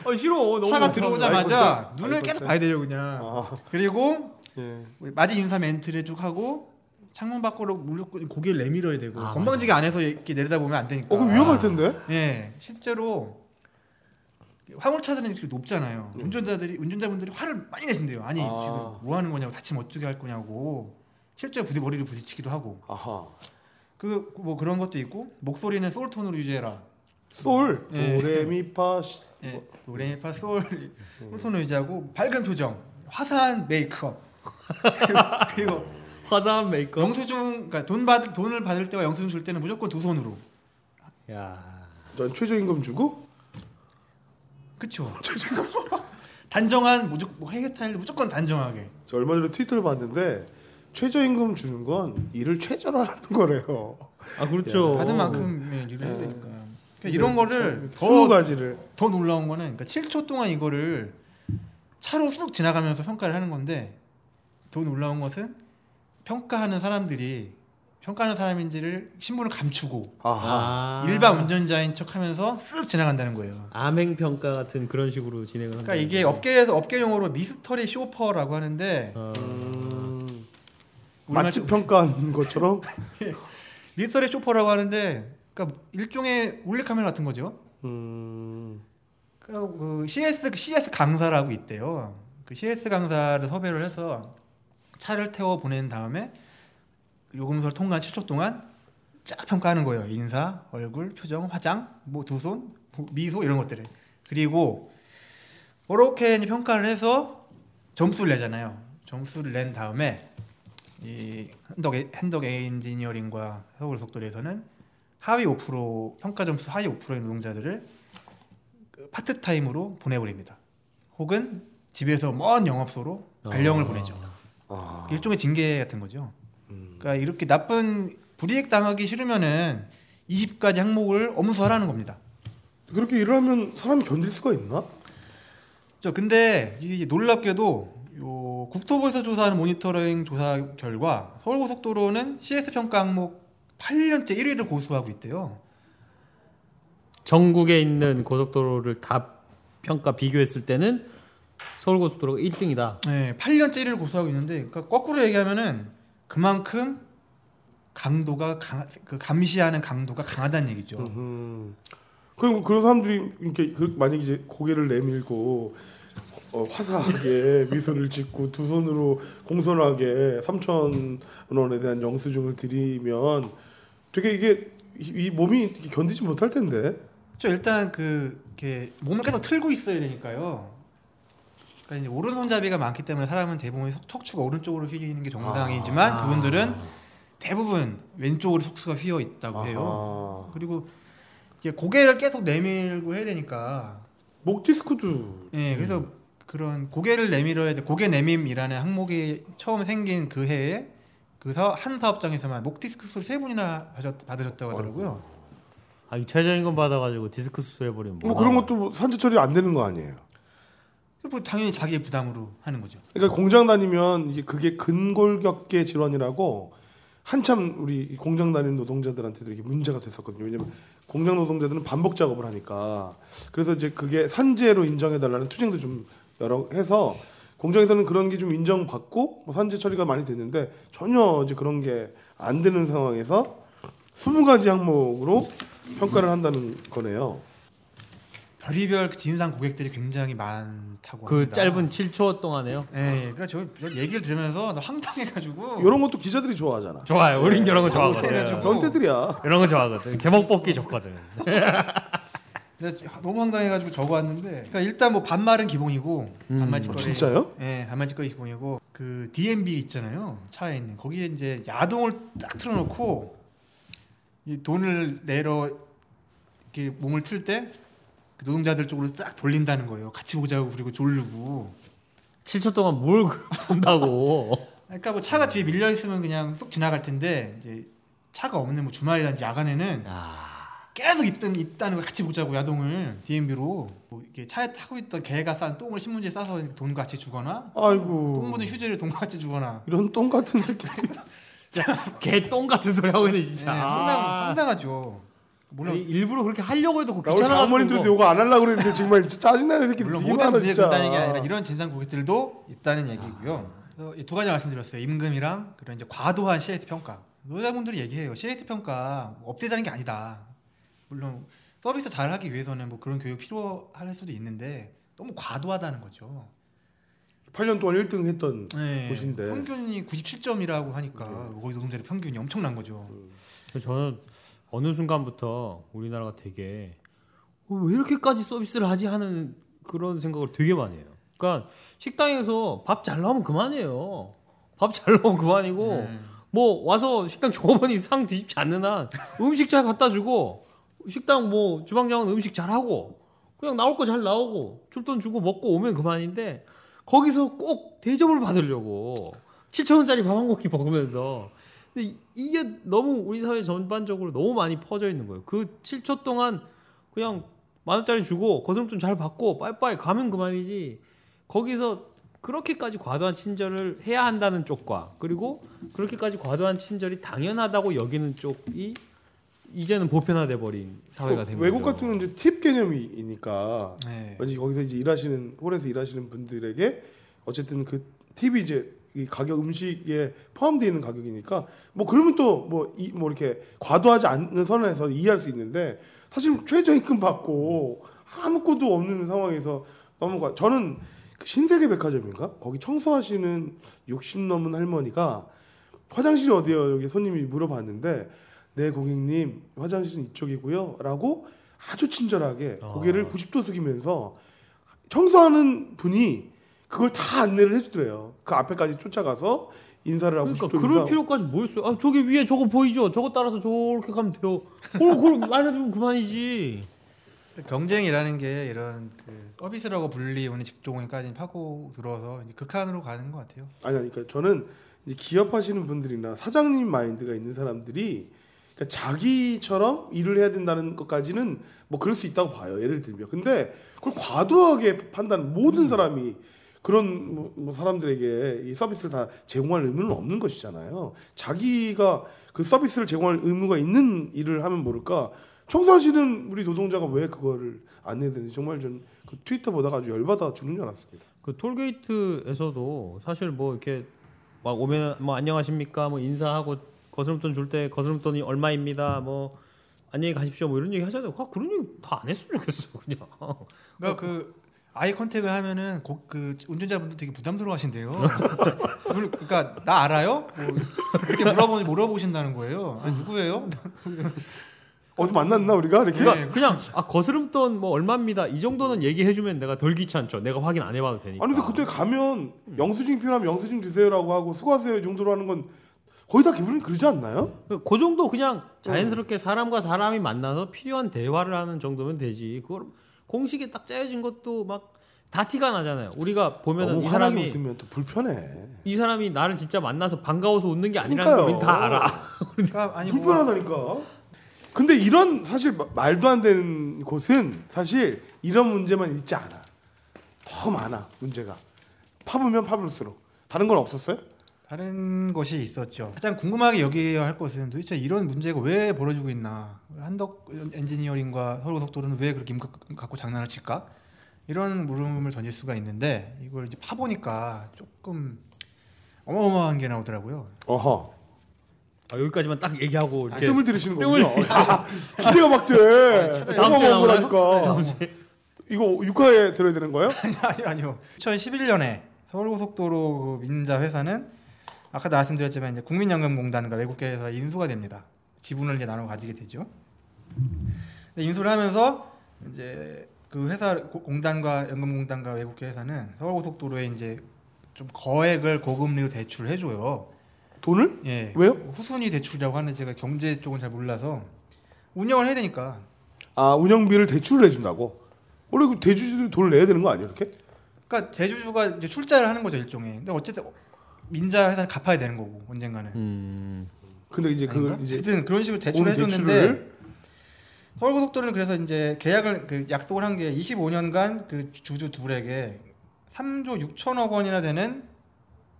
아 싫어. 너무 차가 들어오자마자. 눈을 아이 계속. 봐야 돼요, 그냥. 아, 그리고 예. 맞이 인사 멘트를 쭉 하고 창문 밖으로 물고 고개를 내밀어야 되고 아, 건방지게 안에서 이렇게 내려다 보면 안 되니까. 어, 그럼 위험할 텐데. 예, 실제로 화물차들은 이렇게 높잖아요. 운전자들이 운전자분들이 화를 많이 내신대요. 아니 아. 지금 뭐 하는 거냐고 다치면 어떻게 할 거냐고 실제 부디 머리를 부딪히기도 하고 아하. 그 뭐 그런 것도 있고 목소리는 솔 톤으로 유지해라. 솔 예. 도레미파 시. 예, 도레미파 솔 솔 톤으로 유지하고 밝은 표정, 화사한 메이크업 그리고, 그리고 화사한 메이크업. 영수증 그러니까 돈 받을 돈을 받을 때와 영수증 줄 때는 무조건 두 손으로. 야. 넌 최저임금 주고? 그쵸. 단정한 무조건 뭐 헤어스타일 무조건 단정하게. 저 얼마 전에 트위터를 봤는데 최저임금 주는 건 일을 최저로 하는 거래요. 아 그렇죠. 받은 만큼 예, 일을 해야 되니까. 그러니까 이런 거를 스무 더, 가지를 더 놀라운 거는 그러니까 7초 동안 이거를 차로 쑥 지나가면서 평가를 하는 건데 더 놀라운 것은 평가하는 사람들이 평가하는 사람인지를 신분을 감추고 아하. 아. 일반 운전자인 척하면서 쓱 지나간다는 거예요. 암행 평가 같은 그런 식으로 진행을. 그러니까 이게 업계에서 업계 용어로 미스터리 쇼퍼라고 하는데 어. 맛집 평가하는 것처럼 미스터리 쇼퍼라고 하는데 그러니까 일종의 올레 카메라 같은 거죠. 음, 그러니까 그 CS CS 강사라고 있대요. 그 CS 강사를 섭외를 해서 차를 태워 보낸 다음에 요금소를 통과한 7초 동안 쫙 평가하는 거예요. 인사, 얼굴, 표정, 화장, 뭐 두 손, 미소 이런 것들을. 그리고 그렇게 이제 평가를 해서 점수를 내잖아요. 점수를 낸 다음에 이 핸덕 에- 핸덕 엔지니어링과 서울고속도로에서는 하위 5% 평가 점수 하위 5%의 노동자들을 그 파트타임으로 보내버립니다. 혹은 집에서 먼 영업소로 발령을 아. 보내죠. 아, 일종의 징계 같은 거죠. 음. 그러니까 이렇게 나쁜 불이익 당하기 싫으면은 20가지 항목을 엄수하라는 겁니다. 그렇게 일을 하면 사람이 견딜 수가 있나? 저 근데 이 놀랍게도 요 국토부에서 조사하는 모니터링 조사 결과 서울고속도로는 CS 평가 항목 8년째 1위를 고수하고 있대요. 전국에 있는 고속도로를 다 평가 비교했을 때는 서울고속도로가 1등이다. 네, 8년째 1위를 고수하고 있는데 그러니까 거꾸로 얘기하면은 그만큼 강도가 강, 그 감시하는 강도가 강하다는 얘기죠. 음. 그리고 그런 사람들이 이렇게 그 만약 이제 고개를 내밀고 어, 화사하게 미소를 짓고 두 손으로 공손하게 3천 원에 대한 영수증을 드리면 되게 이게 이, 이 몸이 견디지 못할 텐데. 그렇죠. 일단 그 이렇게 몸을 계속 틀고 있어야 되니까요. 그러니까 이제 오른손잡이가 많기 때문에 사람은 대부분 척- 척추가 오른쪽으로 휘는 게 정상이지만 아. 그분들은 대부분 왼쪽으로 척추가 휘어 있다고 해요. 그리고 이게 고개를 계속 내밀고 해야 되니까 목 디스크도 예, 그래서 그런 고개를 내밀어야 돼. 고개 내밈이라는 항목이 처음 생긴 그 해에 그한 사업장에서만 목 디스크 수술 세 분이나 받으셨, 받으셨다고 하더라고요. 아, 이 최저임금 받아가지고 디스크 수술 해버리면 뭐 그런 것도 뭐 산재 처리 안 되는 거 아니에요? 뭐 당연히 자기 부담으로 하는 거죠. 그러니까 공장 다니면 이게 그게 근골격계 질환이라고 한참 우리 공장 다니는 노동자들한테도 이게 문제가 됐었거든요. 왜냐면 공장 노동자들은 반복 작업을 하니까 그래서 이제 그게 산재로 인정해 달라는 투쟁도 좀 여러 해서 공장에서는 그런 게 좀 인정받고 뭐 산재 처리가 많이 됐는데 전혀 이제 그런 게 안 되는 상황에서 20가지 항목으로 평가를 한다는 거네요. 별의별 그 진상 고객들이 굉장히 많다고 그 합니다. 짧은 7초 동안에요. 예, 그러니까 저, 저 얘기를 들으면서 나 황당해가지고 이런 것도 기자들이 좋아하잖아. 좋아요. 우린 이런 거 좋아하거든. 변태들이야. 이런 거 좋아하거든. 제목 뽑기 좋거든. 너무 황당해가지고 적어왔는데 그러니까 일단 뭐 반말은 기본이고 음. 반말짓거리 어, 진짜요? 예, 반말짓거리 기본이고 그 DMB 있잖아요 차에 있는 거기에 이제 야동을 딱 틀어놓고 이 돈을 내러 이렇게 몸을 틀때 그 노동자들 쪽으로 딱 돌린다는 거예요. 같이 보자고 그리고 졸르고. 7초 동안 뭘 본다고. 그러니까 뭐 차가 뒤에 밀려 있으면 그냥 쑥 지나갈 텐데 이제 차가 없는 뭐 주말이라든지 야간에는 아, 계속 있던 있다는 걸 같이 보자고 야동을 DMB로 뭐 이렇게 차에 타고 있던 개가 싼 똥을 신문지에 싸서 돈 같이 주거나 아이고. 똥 묻은 휴지를 돈 같이 주거나 이런 똥 같은 새끼. 개똥 같은 소리 하고 있네 네, 진짜. 황당 아. 황당하죠. 물론 아니, 일부러 그렇게 하려고 해도 나 오늘 귀찮아. 장모님들도 요거 안 하려고 그랬는데 정말 진짜 짜증나는 새끼들 물론 되게 모든 많아 진짜. 그렇다는 게 아니라 이런 진상 고객들도 있다는 얘기고요. 그래서 이두 가지 말씀드렸어요. 임금이랑 그런 이제 과도한 CS 평가. 노자분들이 얘기해요. CS 평가 없애자는 게 아니다. 물론 서비스 잘 하기 위해서는 뭐 그런 교육 필요할 수도 있는데 너무 과도하다는 거죠. 8년 동안 1등 했던 네. 곳인데. 평균이 97점이라고 하니까 네. 거기 노동자의 평균이 엄청난 거죠. 그래서 저는 어느 순간부터 우리나라가 되게 어, 왜 이렇게까지 서비스를 하지 하는 그런 생각을 되게 많이 해요. 그러니까 식당에서 밥 잘 나오면 그만이에요. 밥 잘 나오면 그만이고 네. 뭐 와서 식당 종업원이 상 뒤집지 않는 한 음식 잘 갖다 주고 식당 뭐 주방장은 음식 잘 하고 그냥 나올 거 잘 나오고 줄 돈 주고 먹고 오면 그만인데 거기서 꼭 대접을 받으려고 7천 원짜리 밥 한 공기 먹으면서 근데 이- 이게 너무 우리 사회 전반적으로 너무 많이 퍼져 있는 거예요. 그 7초 동안 그냥 만 원짜리 주고 거스름돈 잘 받고 빠이빠이 가면 그만이지 거기서 그렇게까지 과도한 친절을 해야 한다는 쪽과 그리고 그렇게까지 과도한 친절이 당연하다고 여기는 쪽이 이제는 보편화돼 버린 사회가 된그 외국. 같은 경우는 이제 팁 개념이니까 네. 왠지 거기서 이제 일하시는 홀에서 일하시는 분들에게 어쨌든 그 팁이 이제 이 가격 음식에 포함되어 있는 가격이니까 뭐 그러면 또뭐뭐 이렇게 과도하지 않는 선에서 이해할 수 있는데 사실 최저임금 받고 아무것도 없는 상황에서 너무 과 저는 그 신세계 백화점인가 거기 청소하시는 60 넘은 할머니가 화장실이 어디요 여기 손님이 물어봤는데 네 고객님 화장실은 이쪽이고요 라고 아주 친절하게 아. 고개를 90도 숙이면서 청소하는 분이 그걸 다 안내를 해주더래요. 그 앞에까지 쫓아가서 인사를 하고 그러니까 90도 그럴 인사. 필요까지 뭐 있어요? 아 저기 위에 저거 보이죠? 저거 따라서 저렇게 가면 돼요. 그걸 그걸 말해주면 그만이지. 경쟁이라는 게 이런 그 서비스라고 불리우는 직종에까지 파고 들어서 이제 극한으로 가는 것 같아요. 아니 아니, 그러니까 저는 이제 기업하시는 분들이나 사장님 마인드가 있는 사람들이 그러니까 자기처럼 일을 해야 된다는 것까지는 뭐 그럴 수 있다고 봐요. 예를 들면. 근데 그걸 과도하게 판단 모든 사람이 그런 뭐, 뭐 사람들에게 이 서비스를 다 제공할 의무는 없는 것이잖아요. 자기가 그 서비스를 제공할 의무가 있는 일을 하면 모를까 청소하시는 우리 노동자가 왜 그거를 안 해야 되는지 정말 전 그 트위터 보다가 아주 열받아 죽는 줄 알았습니다. 그 톨게이트에서도 사실 뭐 이렇게 막 오면 뭐 안녕하십니까 뭐 인사하고 거스름돈 줄 때 거스름돈이 얼마입니다 뭐 안녕히 가십시오 뭐 이런 얘기 하잖아요. 아, 그런 얘기 다 안 했으면 좋겠어 그냥. 그러니까 그 아이 컨택을 하면은 고- 그 운전자분들 되게 부담스러워하신대요. 그러니까 나 알아요? 뭐 이렇게 물어보 물어보신다는 거예요. 아니, 누구예요? 어디 만났나 우리가 이렇게? 그러니까 그냥 아 거스름돈 뭐 얼마입니다 이 정도는 얘기해주면 내가 덜 귀찮죠. 내가 확인 안 해봐도 되니까. 아니 근데 그때 가면 영수증 필요하면 영수증 주세요라고 하고 수고하세요 이 정도로 하는 건 거의 다 기분이 그러지 않나요? 그 정도 그냥 자연스럽게 사람과 사람이 만나서 필요한 대화를 하는 정도면 되지. 그걸 공식에 딱 짜여진 것도 막 다 티가 나잖아요. 우리가 보면은 이 사람이 웃으면 또 불편해. 이 사람이 나를 진짜 만나서 반가워서 웃는 게 아니라는 걸 그러니까요. 우린 다 알아. 그러니까 아니 뭐 불편하다니까. 근데 이런 사실 마- 말도 안 되는 곳은 사실 이런 문제만 있지 않아. 더 많아 문제가. 파보면 파볼수록 다른 건 없었어요? 다른 것이 있었죠. 가장 궁금하게 여기야 할 것은 도대체 이런 문제가 왜 벌어지고 있나? 한덕 엔지니어링과 서울고속도로는 왜 그렇게 임금 갖고 장난을 칠까? 이런 물음을 던질 수가 있는데 이걸 이제 파보니까 조금 어마어마한 게 나오더라고요. 어허. 아, 여기까지만 딱 얘기하고 이렇게 뜸을 들이시는 뜸을 거군요. 아, 기대가 막 돼. 다음 주에 나오나요? 거라니까. 이거 6화에 들어야 되는 거예요? 아니 아니요. 2011년에 서울고속도로 그 민자 회사는 아까 말씀드렸지만 이제 국민연금공단과 외국계 회사 인수가 됩니다. 지분을 이제 나눠 가지게 되죠. 인수를 하면서 이제 그 회사 고- 공단과 연금공단과 외국계 회사는 서울고속도로에 이제 좀 거액을 고금리로 대출해 줘요. 돈을? 예. 왜요? 후순위 대출이라고 하는 제가 경제 쪽은 잘 몰라서 운영을 해야 되니까 아 운영비를 대출을 해준다고? 원래 그 대주주들이 돈을 내야 되는 거 아니에요 이렇게? 그러니까 대주주가 이제 출자를 하는 거죠 일종의. 근데 어쨌든 민자 회사는 갚아야 되는 거고 언젠가는. 음. 근데 이제 그걸 아닌가? 이제 어쨌든 그런 식으로 돈 대출을 해줬는데 서울고속도로는 그래서 이제 계약을 그 약속을 한 게 25년간 그 주주 둘에게 3조 6천억 원이나 되는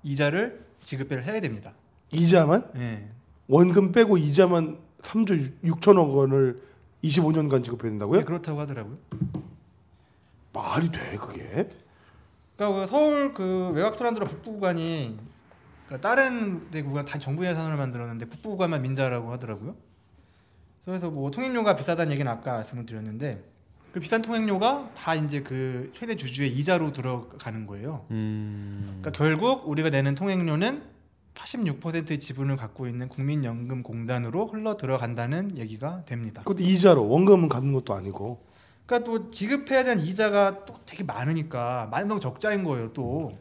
이자를 지급을 해야 됩니다. 이자만 예. 원금 빼고 이자만 3조 6천억 원을 25년간 지급해야 된다고요? 네, 그렇다고 하더라고요. 말이 돼 그게? 그러니까 그 서울 그 외곽 토란도로 북부 구간이 그러니까 다른 데 구간 다 정부 예산으로 만들었는데 북부 구간만 민자라고 하더라고요. 그래서 뭐 통행료가 비싸다는 얘기는 아까 말씀을 드렸는데 그 비싼 통행료가 다 이제 그 최대 주주의 이자로 들어가는 거예요. 음. 그러니까 결국 우리가 내는 통행료는 86%의 지분을 갖고 있는 국민연금공단으로 흘러 들어간다는 얘기가 됩니다. 그것도 이자로 원금은 갚는 것도 아니고. 그러니까 또 지급해야 되는 이자가 또 되게 많으니까 만성 적자인 거예요. 또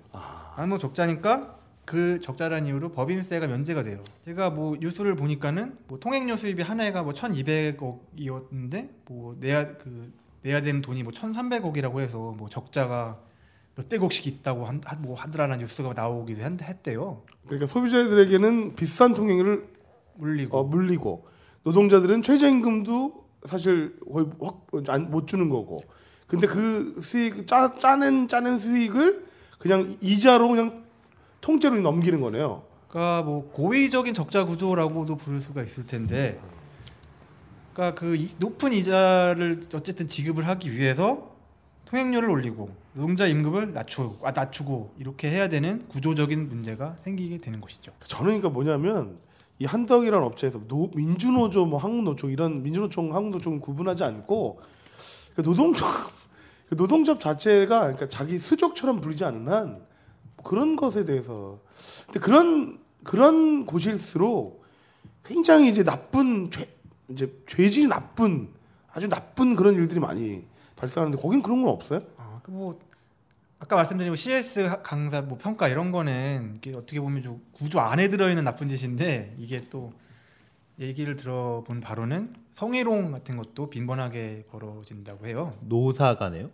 만성 적자니까 그 적자라는 이유로 법인세가 면제가 돼요. 제가 뭐 뉴스를 보니까는 뭐 통행료 수입이 한 해가 뭐 1,200억이었는데 뭐 내야 그 내야 되는 돈이 뭐 1,300억이라고 해서 뭐 적자가 몇백억씩 있다고 한, 한- 뭐 하더라는 뉴스가 나오기도 한- 했대요. 그러니까 소비자들에게는 비싼 통행료를 물리고 어, 물리고 노동자들은 최저임금도 사실 거의 확, 안, 못 주는 거고. 근데 그 수익 짜, 짜낸 짜낸 수익을 그냥 이자로 그냥 통째로 넘기는 거네요. 그러니까 뭐 고의적인 적자 구조라고도 부를 수가 있을 텐데, 그러니까 그 이- 높은 이자를 어쨌든 지급을 하기 위해서 통행료를 올리고 노동자 임금을 낮추고 아, 낮추고 이렇게 해야 되는 구조적인 문제가 생기게 되는 것이죠. 저는 그러니까 뭐냐면 이 한덕이라는 업체에서 노, 민주노조 뭐 한국노총 이런 민주노총 한국노총 구분하지 않고 그 노동조 그 노동조합 자체가 그러니까 자기 수족처럼 부리지 않는 한 그런 것에 대해서 근데 그런 그런 곳일수록 굉장히 이제 나쁜 죄 이제 죄질이 나쁜 아주 나쁜 그런 일들이 많이 발생하는데 거긴 그런 건 없어요? 아, 그뭐 아까 말씀드린 뭐 CS 하- 강사 뭐 평가 이런 거는 이게 어떻게 보면 좀 구조 안에 들어 있는 나쁜 짓인데 이게 또 얘기를 들어본 바로는 성희롱 같은 것도 빈번하게 벌어진다고 해요. 노사가네요.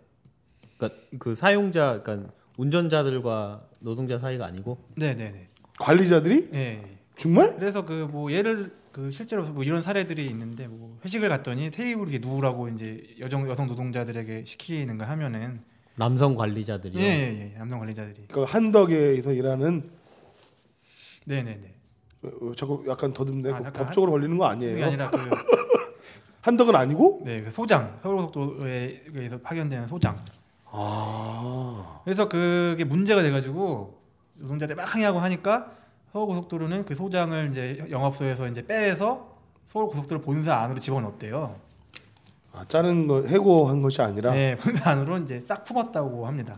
그러니까 그 사용자, 그러니까 운전자들과 노동자 사이가 아니고 네, 네, 네. 관리자들이 예. 정말 그래서 그 뭐 예를 그 실제로 뭐 이런 사례들이 있는데 뭐 회식을 갔더니 테이블 위에 누우라고 이제 여성 여성 노동자들에게 시키는 거 하면은 남성 관리자들이요. 예, 예, 예. 남성 관리자들이 그 한덕에서 일하는 네, 네, 네. 어, 자꾸 약간 더듬네 아, 약간 법적으로 걸리는 거 그게 아니에요? 아니라 그 한덕은 아니고 네, 그 소장 서울고속도로에서 파견되는 소장. 아 그래서 그게 문제가 돼가지고 노동자들 막 항의하고 하니까 서울고속도로는 그 소장을 이제 영업소에서 이제 빼서 서울고속도로 본사 안으로 집어넣었대요. 아, 짜는 거 해고한 것이 아니라 네, 본사 안으로 이제 싹 품었다고 합니다.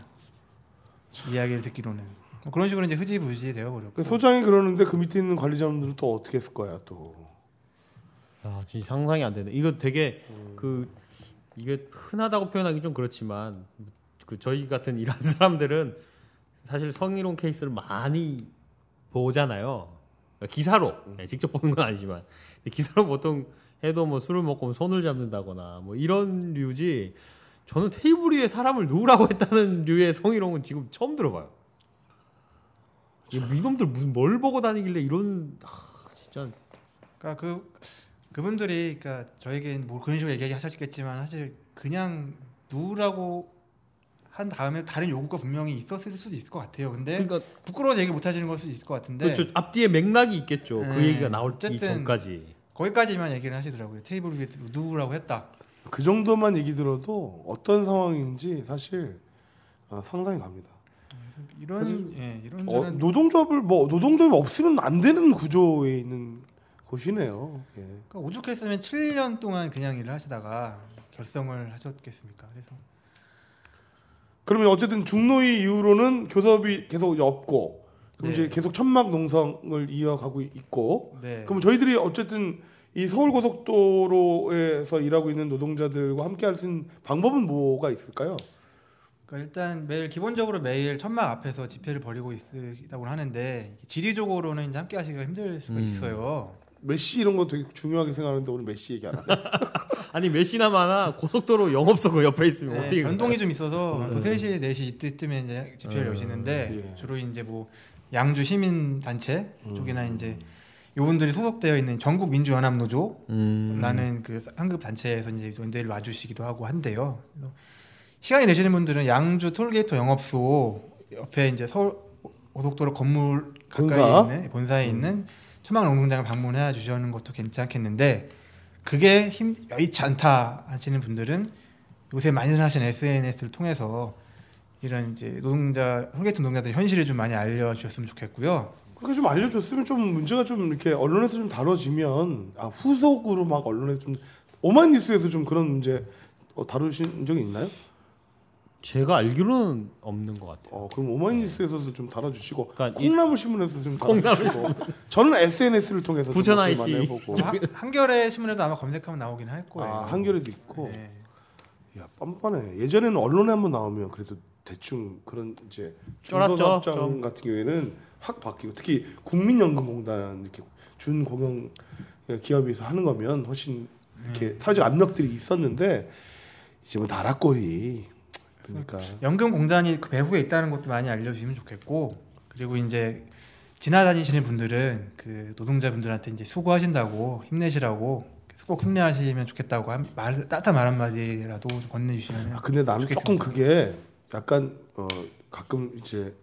이야기를 듣기로는 뭐 그런 식으로 이제 흐지부지 되어버렸고. 그 소장이 그러는데 그 밑에 있는 관리자분들은 또 어떻게 했을 거야 또 야, 진짜 상상이 안 되네. 이거 되게 음. 그 이게 흔하다고 표현하기 좀 그렇지만 그 저희 같은 일하는 사람들은 사실 성희롱 케이스를 많이 보잖아요. 그러니까 기사로 음. 네, 직접 보는 건 아니지만 기사로 보통 해도 뭐 술을 먹고 손을 잡는다거나 뭐 이런 류지. 저는 테이블 위에 사람을 누우라고 했다는 류의 성희롱은 지금 처음 들어봐요. 이- 이놈들 무슨 뭘 보고 다니길래 이런 하, 진짜 그러니까 그 그분들이 그러니까 저에게 뭐 그런 식으로 얘기하셨겠지만 사실 그냥 누우라고 한 다음에 다른 요구가 분명히 있었을 수도 있을 것 같아요. 근데 그러니까 부끄러워서 얘기 못 하시는 걸 수도 있을 것 같은데 그렇죠. 앞뒤에 맥락이 있겠죠. 그 네. 얘기가 나올 이 어쨌든 전까지. 거기까지만 얘기를 하시더라고요. 테이블 위에 누우라고 했다. 그 정도만 얘기 들어도 어떤 상황인지 사실 어, 상상이 갑니다. 이런 예, 이런 어, 노동조합을 뭐 노동조합이 없으면 안 되는 구조에 있는 곳이네요. 예. 그러니까 오죽했으면 7년 동안 그냥 일을 하시다가 결성을 하셨겠습니까? 그래서 그러면 어쨌든 중노위 이후로는 교섭이 계속 없고 그럼 네. 이제 계속 천막 농성을 이어가고 있고 네. 그럼 저희들이 어쨌든 이 서울 고속도로에서 일하고 있는 노동자들과 함께 할 수 있는 방법은 뭐가 있을까요? 그러니까 일단 매일 기본적으로 매일 천막 앞에서 집회를 벌이고 있다고 하는데 지리적으로는 이제 함께 하시기가 힘들 수가 음. 있어요. 메시 이런 거 되게 중요하게 생각하는데 오늘 메시 얘기 안 하네. 아니 몇시나 많아 고속도로 영업소 그 옆에 있으면 네, 어떻게 변동이 좀 있어서 음. 뭐 3시, 4시 이때쯤에 이제 집회를 음, 여시는데 예. 주로 이제 뭐 양주 시민 단체 음. 쪽이나 이제 요분들이 소속되어 있는 전국 민주연합 노조 음. 라는 그 상급 단체에서 이제 연대를 와주시기도 하고. 그래서 시간이 되시는 분들은 양주 톨게이트 영업소 옆에 이제 서울 고속도로 건물 가까이 본사? 있는 본사에 음. 있는 천막 농동장을 방문해 주시는 것도 괜찮겠는데 그게 힘 여의치 않다 하시는 분들은 요새 많이 하시는 SNS를 통해서 이런 이제 노동자 톨게이트 노동자들 현실을 좀 많이 알려주셨으면 좋겠고요. 그러니까 좀 알려줬으면 좀 문제가 좀 이렇게 언론에서 좀 다뤄지면 아 후속으로 막 언론에 좀 오마이뉴스에서 좀 그런 문제 어, 다루신 적이 있나요? 제가 알기로는 없는 것 같아요. 어 그럼 오마이뉴스에서도 좀 다뤄주시고 그러니까 이- 콩나물 신문에서 좀 콩나물 다뤄주시고 저는 SNS를 통해서 좀 부천 한- 한겨레 신문에도 아마 검색하면 나오긴 할 거예요. 아 한겨레도 있고 네. 야 뻔뻔해 예전에는 언론에 한번 나오면 그래도 대충 그런 이제 중소사업장 좀. 같은 경우에는 확 바뀌고 특히 국민연금공단 이렇게 준공영 기업에서 하는 거면 훨씬 이렇게 음. 사회적 압력들이 있었는데 이제 뭐 나라꼴이 그러니까 연금 공단이 그 배후에 있다는 것도 많이 알려주시면 좋겠고 그리고 이제 지나다니시는 분들은 그 노동자분들한테 이제 수고하신다고 힘내시라고 꼭 승리하시면 좋겠다고 한, 말 따뜻한 말 한마디라도 좀 건네주시면 아 근데 나는 조금 그게 약간 어 가끔 이제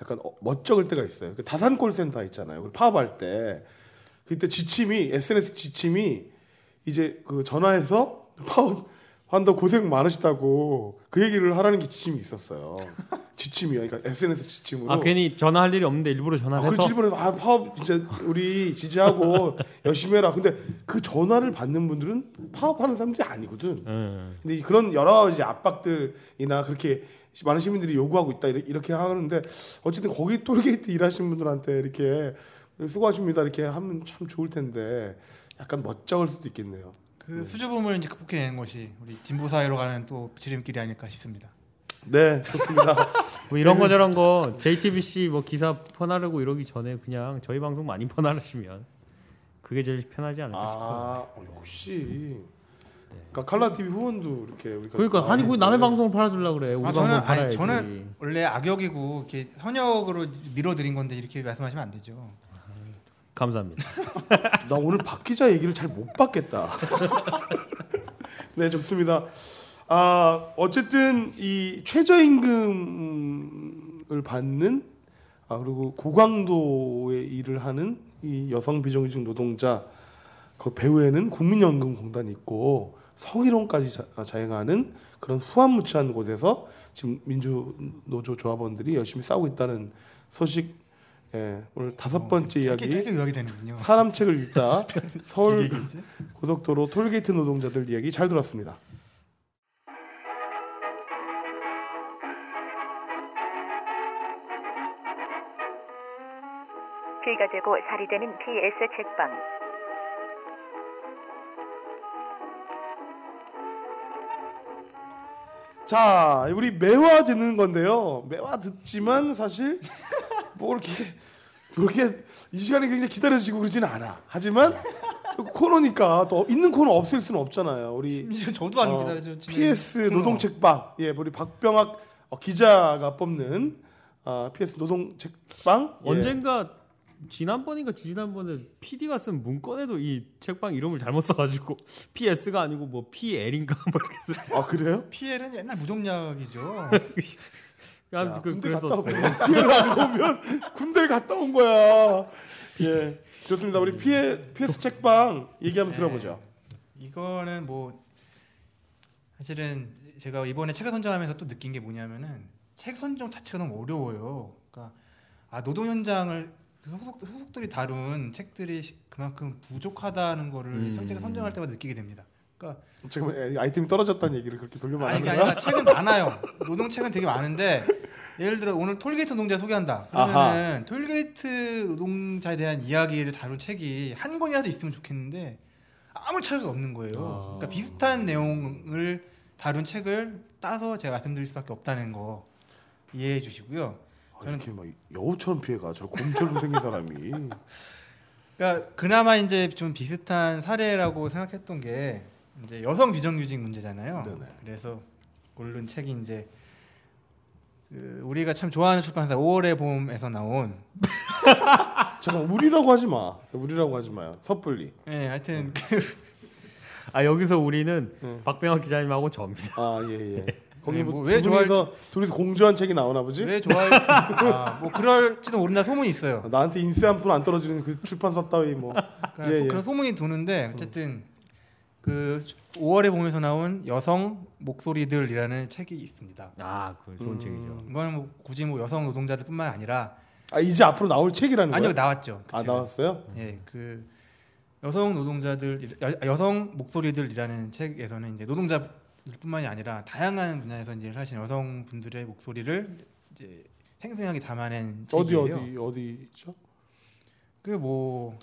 약간 어, 멋쩍을 때가 있어요. 그 다산 콜센터 있잖아요. 그 파업할 때 그때 지침이 SNS 지침이 이제 그 전화해서 파업 한다 고생 많으시다고 그 얘기를 하라는 게 지침이 있었어요. 지침이요. 그러니까 SNS 지침으로. 아 괜히 전화할 일이 없는데 일부러 아, 전화해서 그렇지 일본에서 아 파업 이제 우리 지지하고 열심히 해라. 근데 그 전화를 받는 분들은 파업하는 사람들이 아니거든. 예. 근데 이 그런 여러 가지 압박들이나 그렇게 많은 시민들이 요구하고 있다 이렇게- 이렇게 하는데 어쨌든 거기 톨게이트 일하시는 분들한테 이렇게 수고하십니다 이렇게 하면 참 좋을 텐데 약간 멋쩍을 수도 있겠네요. 그 수줍음을 이제 극복해내는 것이 우리 진보 사회로 가는 또 지름길이 아닐까 싶습니다. 네 좋습니다. 뭐 이런 거 저런 거 JTBC 뭐 기사 퍼나르고 이러기 전에 그냥 저희 방송 많이 퍼나르시면 그게 제일 편하지 않을까 싶어요. 아 어, 역시. 그러니까 칼라 TV 후원도 이렇게 우리가 그러니까 아니 그 남의 방송을 팔아주려 그래. 우리 아, 방송 저는 팔아야지. 아니 저는 원래 악역이고 이렇게 선역으로 밀어드린 건데 이렇게 말씀하시면 안 되죠. 감사합니다. 나 오늘 박 기자 얘기를 잘 못 받겠다. 네, 좋습니다. 아, 어쨌든 이 최저임금을 받는 아, 그리고 고강도의 일을 하는 이 여성 비정규직 노동자 그 배후에는 국민연금공단이 있고 성희롱까지 자, 자행하는 그런 후한무치한 곳에서 지금 민주노조 조합원들이 열심히 싸우고 있다는 소식 예, 오늘 다섯 번째 이야기 짧게 요약이 되는군요. 사람 책을 읽다 서울? 고속도로 톨게이트 노동자들 이야기 잘 들었습니다. 피가 되고 살이 되는 PS 책방. 자, 우리 매화 듣는 건데요. 매화 듣지만 사실 뭐 이렇게 이렇게 이 시간이 굉장히 기다려지고 그러지는 않아. 하지만 코너니까 또 있는 코너 없앨 수는 없잖아요. 우리 저도 안 어, 기다려죠. PS 노동책방 예 우리 박병학 어, 기자가 뽑는 어, PS 노동책방 예. 언젠가 지난번인가 지난번에 PD가 쓴 문건에도 이 책방 이름을 잘못 써가지고 PS가 아니고 뭐 PL인가 뭐 이렇게 써. 아 그래요? PL은 옛날 무종약이죠. 야, 야, 그, 군대 그래서 갔다 오면 피해를 안 오면 군대 갔다 온 거야. 예 좋습니다. 우리 피해 PS 책방 얘기 한번 네. 들어보죠. 이거는 뭐 사실은 제가 이번에 책을 선정하면서 또 느낀 게 뭐냐면은 책 선정 자체가 너무 어려워요. 그러니까 아 노동 현장을 그 후속, 후속들이 다룬 책들이 시- 그만큼 부족하다는 거를 음. 제가 선정할 때마다 느끼게 됩니다. 그러니까 지금 애- 아이템이 떨어졌다는 얘기를 그렇게 돌려 아니 말하는 그게 거야? 아니라 책은 많아요. 노동 책은 되게 많은데 예를 들어 오늘 톨게이트 노동자 소개한다. 그러면은 톨게이트 노동자에 대한 이야기를 다룬 책이 한 권이라도 있으면 좋겠는데 아무 찾을 없는 거예요. 아. 그러니까 비슷한 내용을 다룬 책을 따서 제가 말씀드릴 수밖에 없다는 거 이해해 주시고요. 아, 이렇게 막 여우처럼 피해가 저 곰처럼 생긴 사람이 그러니까 그나마 이제 좀 비슷한 사례라고 생각했던 게 이제 여성 비정규직 문제잖아요. 네네. 그래서 고른 책이 이제 그 우리가 참 좋아하는 출판사 5월의 봄에서 나온 잠깐 우리라고 하지 마 우리라고 하지 마요 섣불리 예, 하여튼 그 아 여기서 우리는 응. 박병학 기자님하고 저입니다. 아 예 예 거기 네, 뭐 뭐왜 왜 둘이서 둘이서 공주한 책이 나오나 보지? 왜 좋아할 아, 뭐 그럴지도 모른다 소문이 있어요. 나한테 인쇄 한 푼 안 떨어지는 그 출판사 따위 뭐 그런, 예, 소- 예. 그런 소문이 도는데 어쨌든 그 5월의 봄에서 나온 여성 목소리들이라는 책이 있습니다. 아, 그 좋은 음. 책이죠. 이거는 뭐 굳이 뭐 여성 노동자들뿐만 아니라 아 이제 앞으로 나올 책이라는 아니요 거예요? 나왔죠. 그 아 책은. 나왔어요? 예, 그 여성 노동자들 여, 여성 목소리들이라는 책에서는 이제 노동자뿐만이 아니라 다양한 분야에서 이제 사실 여성분들의 목소리를 이제 생생하게 담아낸 어디 책이에요. 어디 어디 있죠? 그뭐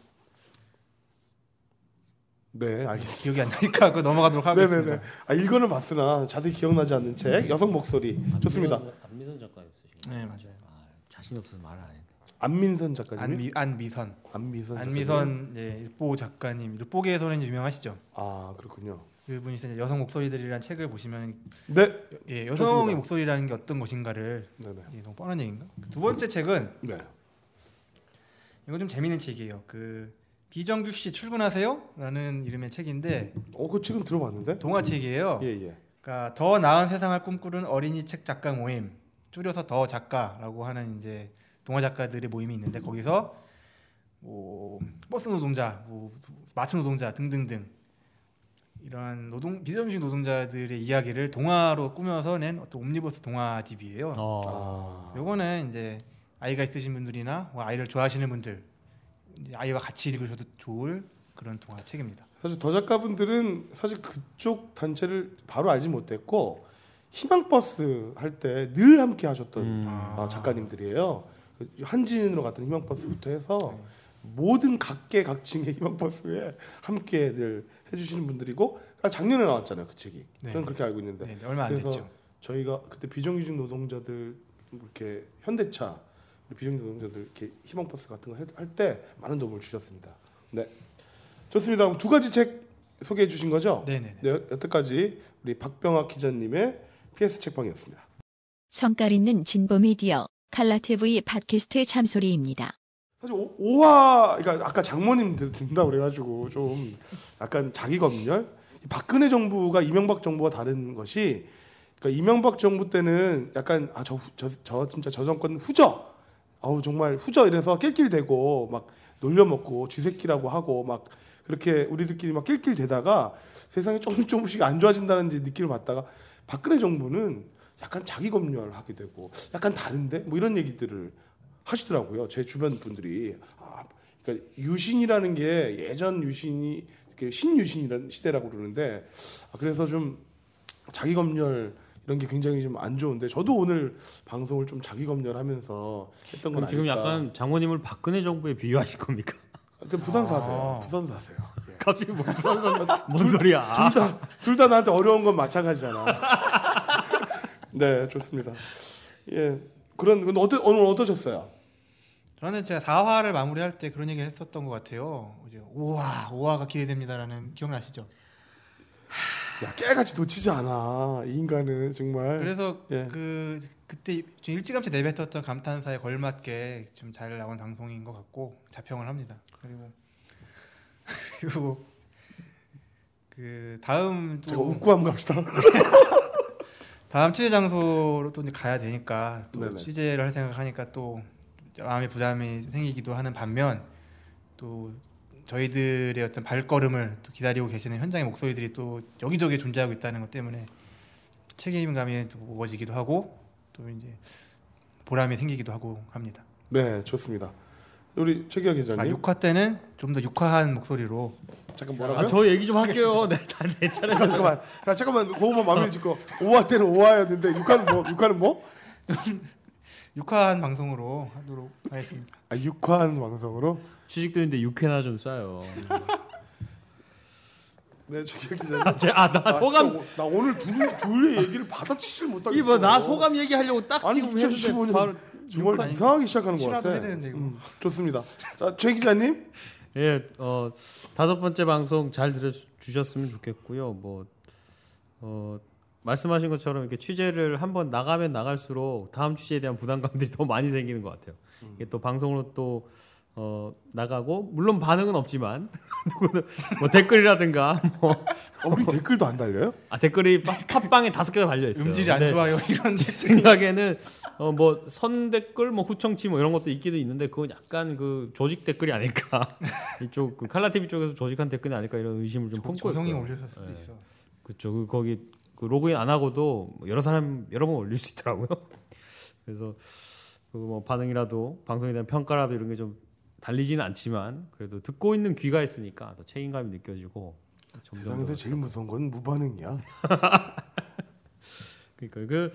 네 알겠습니다. 기억이 안 나니까 그 넘어가도록 하겠습니다. 네네네. 아 읽어는 봤으나 자세히 기억나지 않는 책 여성 목소리 좋습니다. 안미선, 안미선 작가였으시고. 네 맞아요. 아, 자신 없어서 말을 안 했네. 안민선 작가님. 안미 안미선 안미선. 작가님. 안미선 예, 일보 작가님 일보계에서는 이제 유명하시죠. 아 그렇군요. 그분이 이제 여성 목소리들이라는 책을 보시면 네. 예, 여성의 좋습니다. 목소리라는 게 어떤 것인가를 네네. 예, 너무 뻔한 얘기인가? 두 번째 책은 네. 이거 좀 재밌는 책이에요. 그 비정규 씨 출근하세요 라는 이름의 책인데 어 그 책은 들어봤는데. 동화책이에요. 예 예. 그러니까 더 나은 세상을 꿈꾸는 어린이 책 작가 모임 줄여서 더 작가라고 하는 이제 동화 작가들의 모임이 있는데 거기서 뭐 버스 노동자, 뭐 마트 노동자 등등등 이런 노동 비정규직 노동자들의 이야기를 동화로 꾸며서 낸 어떤 옴니버스 동화집이에요. 어. 아. 요거는 이제 아이가 있으신 분들이나 뭐 아이를 좋아하시는 분들 아이와 같이 읽으셔도 좋을 그런 동화 책입니다. 사실 더 작가분들은 사실 그쪽 단체를 바로 알지 못했고 희망버스 할 때 늘 함께 하셨던 음. 아, 작가님들이에요. 그 한진으로 갔던 희망버스부터 해서 네. 모든 각계 각층의 희망버스에 함께 늘 해주시는 분들이고 아, 작년에 나왔잖아요 그 책이. 네. 저는 그렇게 알고 있는데 네, 얼마 안 그래서 됐죠. 저희가 그때 비정규직 노동자들 이렇게 현대차 비정규직 노동자들 이렇게 희망 버스 같은 거 할 때 많은 도움을 주셨습니다. 네, 좋습니다. 두 가지 책 소개해 주신 거죠? 네네. 네, 여태까지 우리 박병학 기자님의 PS 책방이었습니다. 성깔 있는 진보 미디어 칼라TV 팟캐스트 참소리입니다. 사실 오- 오화 그러니까 아까 장모님 들- 듣는다 그래가지고 좀 약간 자기 검열 이 박근혜 정부가 이명박 정부와 다른 것이 그러니까 이명박 정부 때는 약간 아저 저, 저 진짜 저 정권 후져 아우 정말 후져 이래서 낄낄 대고 막 놀려먹고 쥐새끼라고 하고 막 그렇게 우리들끼리 막 낄낄 대다가 세상이 조금 조금씩 안 좋아진다는 느낌을 받다가 박근혜 정부는 약간 자기 검열하게 되고 약간 다른데 뭐 이런 얘기들을 하시더라고요. 제 주변 분들이 아, 그러니까 유신이라는 게 예전 유신이 신유신이라는 시대라고 그러는데 아, 그래서 좀 자기 검열 이런 게 굉장히 좀 안 좋은데 저도 오늘 방송을 좀 자기 검열하면서 했던 건 그럼 지금 아닐까. 약간 장모님을 박근혜 정부에 비유하실 겁니까? 하여튼 부산 사세요. 아. 부산 사세요. 예. 갑자기 뭐 무슨 뭔 소리야? 둘다 나한테 어려운 건 마찬가지잖아. 네, 좋습니다. 예, 그런 근데 어떠, 오늘 어떠셨어요? 저는 제가 4화를 마무리할 때 그런 얘기 했었던 것 같아요. 이제 5화, 5화가 기대됩니다라는 기억나시죠? 야, 깨같이 놓치지 않아. 이 인간은 정말. 그래서 예. 그 그때 좀 일찌감치 내뱉었던 감탄사에 걸맞게 좀 잘 나온 방송인 것 같고 자평을 합니다. 그리고 그리고 그 다음 제가 또 웃고 한번 갑시다. 다음 취재 장소로 또 이제 가야 되니까 또 네네. 취재를 할 생각하니까 또 마음의 부담이 생기기도 하는 반면 또 저희들의 어떤 발걸음을 또 기다리고 계시는 현장의 목소리들이 또 여기저기 존재하고 있다는 것 때문에 책임감이 또 무거워지기도 하고 또 이제 보람이 생기기도 하고 합니다. 네, 좋습니다. 우리 최기아 기자님. 아, 6화 때는 좀 더 육화한 목소리로 잠깐 뭐라고요? 아, 저 얘기 좀 할게요. 네, 다내 차례. 잠깐만. 야, 잠깐만. 그거만 마무리 짓고 5화 때는 5화였는데 6화는 뭐? 6화는 뭐? 육화한 방송으로 하도록 하겠습니다. 아, 6화한 방송으로. 취직도 있는데 6회나 좀 쏴요. 네, 최기아 기자님. 아, 나 아, 소감 진짜 오- 나 오늘 둘 둘의 얘기를 받아치질 못하겠어. 이봐 나 소감 얘기하려고 딱 아니, 지금 2015 했는데 년 바로 정말 이상하게 시작하는 것 같아. 되는데. 음, 좋습니다. 자, 최 기자님. 예, 어, 다섯 번째 방송 잘 들어주셨으면 좋겠고요. 뭐, 어, 말씀하신 것처럼 이렇게 취재를 한번 나가면 나갈수록 다음 취재에 대한 부담감들이 더 많이 생기는 것 같아요. 이게 또 방송으로 또, 어, 나가고, 물론 반응은 없지만, 누구는 뭐 댓글이라든가, 뭐, 어, 우리 댓글도 안 달려요? 아, 댓글이 팟- 팟빵에 다섯 개가 달려 있어요. 음질이 안 근데 좋아요 이런 제 생각에는 어 뭐 선 댓글 뭐 후청치 뭐 이런 것도 있기도 있는데 그건 약간 그 조직 댓글이 아닐까 이쪽 그 칼라 TV 쪽에서 조직한 댓글이 아닐까 이런 의심을 좀 품고 형이 있고요. 올렸을 수도 예. 있어. 그렇죠. 그 거기 그 로그인 안 하고도 뭐 여러 사람 여러 번 올릴 수 있더라고요. 그래서 그 뭐 반응이라도 방송에 대한 평가라도 이런 게 좀 달리지는 않지만 그래도 듣고 있는 귀가 있으니까 더 책임감이 느껴지고 세상에서 더 제일 무서운 건 무반응이야. 그러니까 그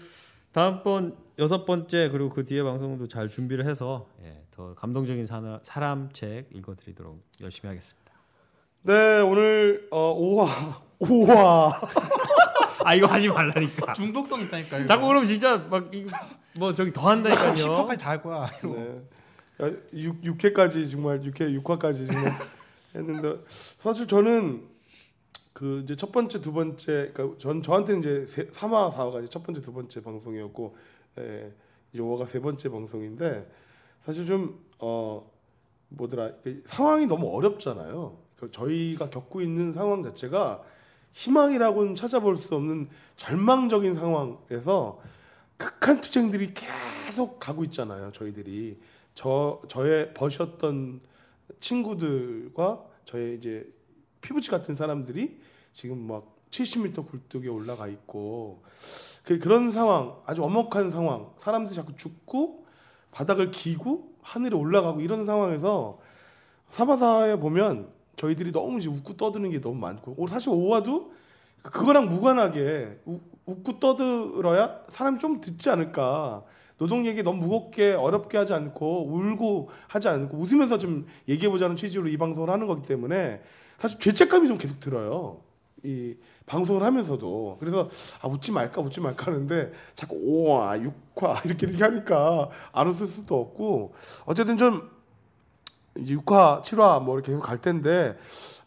다음번 여섯 번째 그리고 그 뒤에 방송도 잘 준비를 해서 예, 더 감동적인 사나, 사람 책 읽어드리도록 열심히 하겠습니다. 네 오늘 어, 5화 5화 아 이거 하지 말라니까. 중독성 있다니까요. 자꾸 그러면 진짜 막 뭐 저기 더 한다니까요. 10화까지 다 할 거야. 네. 6, 6회까지 정말 6회 6화까지 정말 했는데 사실 저는 그 이제 첫 번째 두 번째 그러니까 전 저한테는 이제 세, 3화 4화가 이제 첫 번째 두 번째 방송이었고 예, 이제 5화가 세 번째 방송인데 사실 좀 어 뭐더라 그 상황이 너무 어렵잖아요. 그 저희가 겪고 있는 상황 자체가 희망이라고는 찾아볼 수 없는 절망적인 상황에서 극한 투쟁들이 계속 가고 있잖아요. 저희들이 저 저의 버셨던 친구들과 저의 이제 피부치 같은 사람들이 지금 막 70m 굴뚝에 올라가 있고 그 그런 상황 아주 엄혹한 상황. 사람들이 자꾸 죽고 바닥을 기고 하늘에 올라가고 이런 상황에서 사바사에 보면 저희들이 너무 이제 웃고 떠드는 게 너무 많고 오- 사실 오화도 그거랑 무관하게 우- 웃고 떠들어야 사람이 좀 듣지 않을까 노동 얘기 너무 무겁게 어렵게 하지 않고 울고 하지 않고 웃으면서 좀 얘기해 보자는 취지로 이 방송을 하는 거기 때문에 사실 죄책감이 좀 계속 들어요. 이 방송을 하면서도 그래서 아 웃지 말까 웃지 말까 하는데 자꾸 5화 6화 이렇게 이렇게 하니까 안 웃을 수도 없고 어쨌든 좀 이제 6화 7화 뭐 이렇게 계속 갈 텐데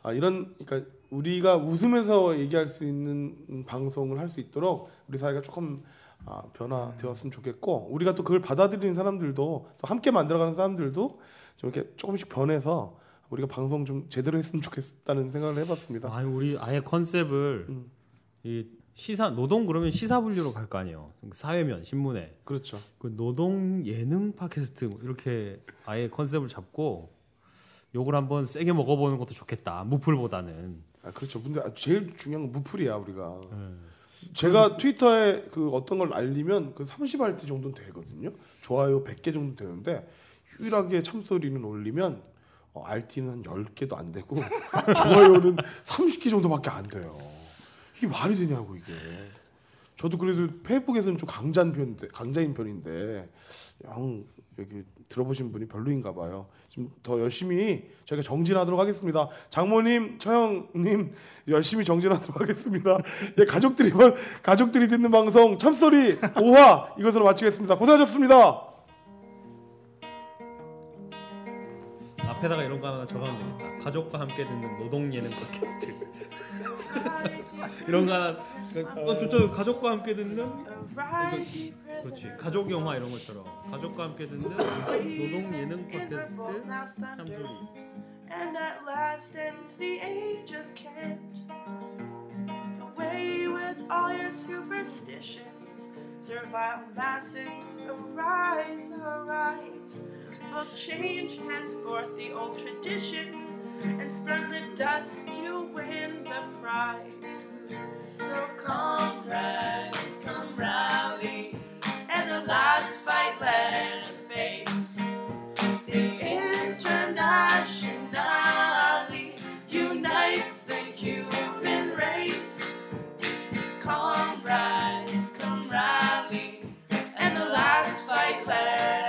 아 이런 그러니까 우리가 웃으면서 얘기할 수 있는 방송을 할 수 있도록 우리 사회가 조금 아, 변화되었으면 좋겠고 우리가 또 그걸 받아들이는 사람들도 또 함께 만들어가는 사람들도 좀 이렇게 조금씩 변해서 우리가 방송 좀 제대로 했으면 좋겠다는 생각을 해봤습니다. 아 우리 아예 컨셉을 음. 이 시사 노동 그러면 시사 분류로 갈 거 아니에요. 그 사회면 신문에 그렇죠. 그 노동 예능 팟캐스트 뭐 이렇게 아예 컨셉을 잡고 욕을 한번 세게 먹어보는 것도 좋겠다. 무풀보다는. 아 그렇죠. 근데 제일 중요한 건 무풀이야 우리가. 음. 제가 트위터에 그 어떤 걸 알리면 그 30알티 정도는 되거든요. 좋아요 100개 정도 되는데 유일하게 참소리는 올리면 어, RT는 한 10개도 안 되고 좋아요는 30개 정도밖에 안 돼요. 이게 말이 되냐고 이게. 저도 그래도 페이북에서는 좀 강자인 편인데 강자인 편인데 영 여기 들어보신 분이 별로인가 봐요. 지금 더 열심히 저희가 정진하도록 하겠습니다. 장모님, 처형님 열심히 정진하도록 하겠습니다. 예, 가족들이 가족들이 듣는 방송 참소리 5화 이것으로 마치겠습니다. 고생하셨습니다. 앞에다가 이런 거 하나 적으면 되겠다. 가족과 함께 듣는 노동 예능 팟캐스트. 이런 거 하나 어, 저, 저 가족과 함께 듣는 그렇지 가족 영화 이런 것처럼 가족과 함께 듣는 노동 예능 팟캐스트 참소리. And at last ends the age of Kent. Away with all your superstitions. Servile masses, arise, arise. We'll change henceforth the old tradition and spend the dust to win the prize. So comrades, come rally, and the last fight let's face. The internationally unites the human race. Comrades, come rally, and the last fight let's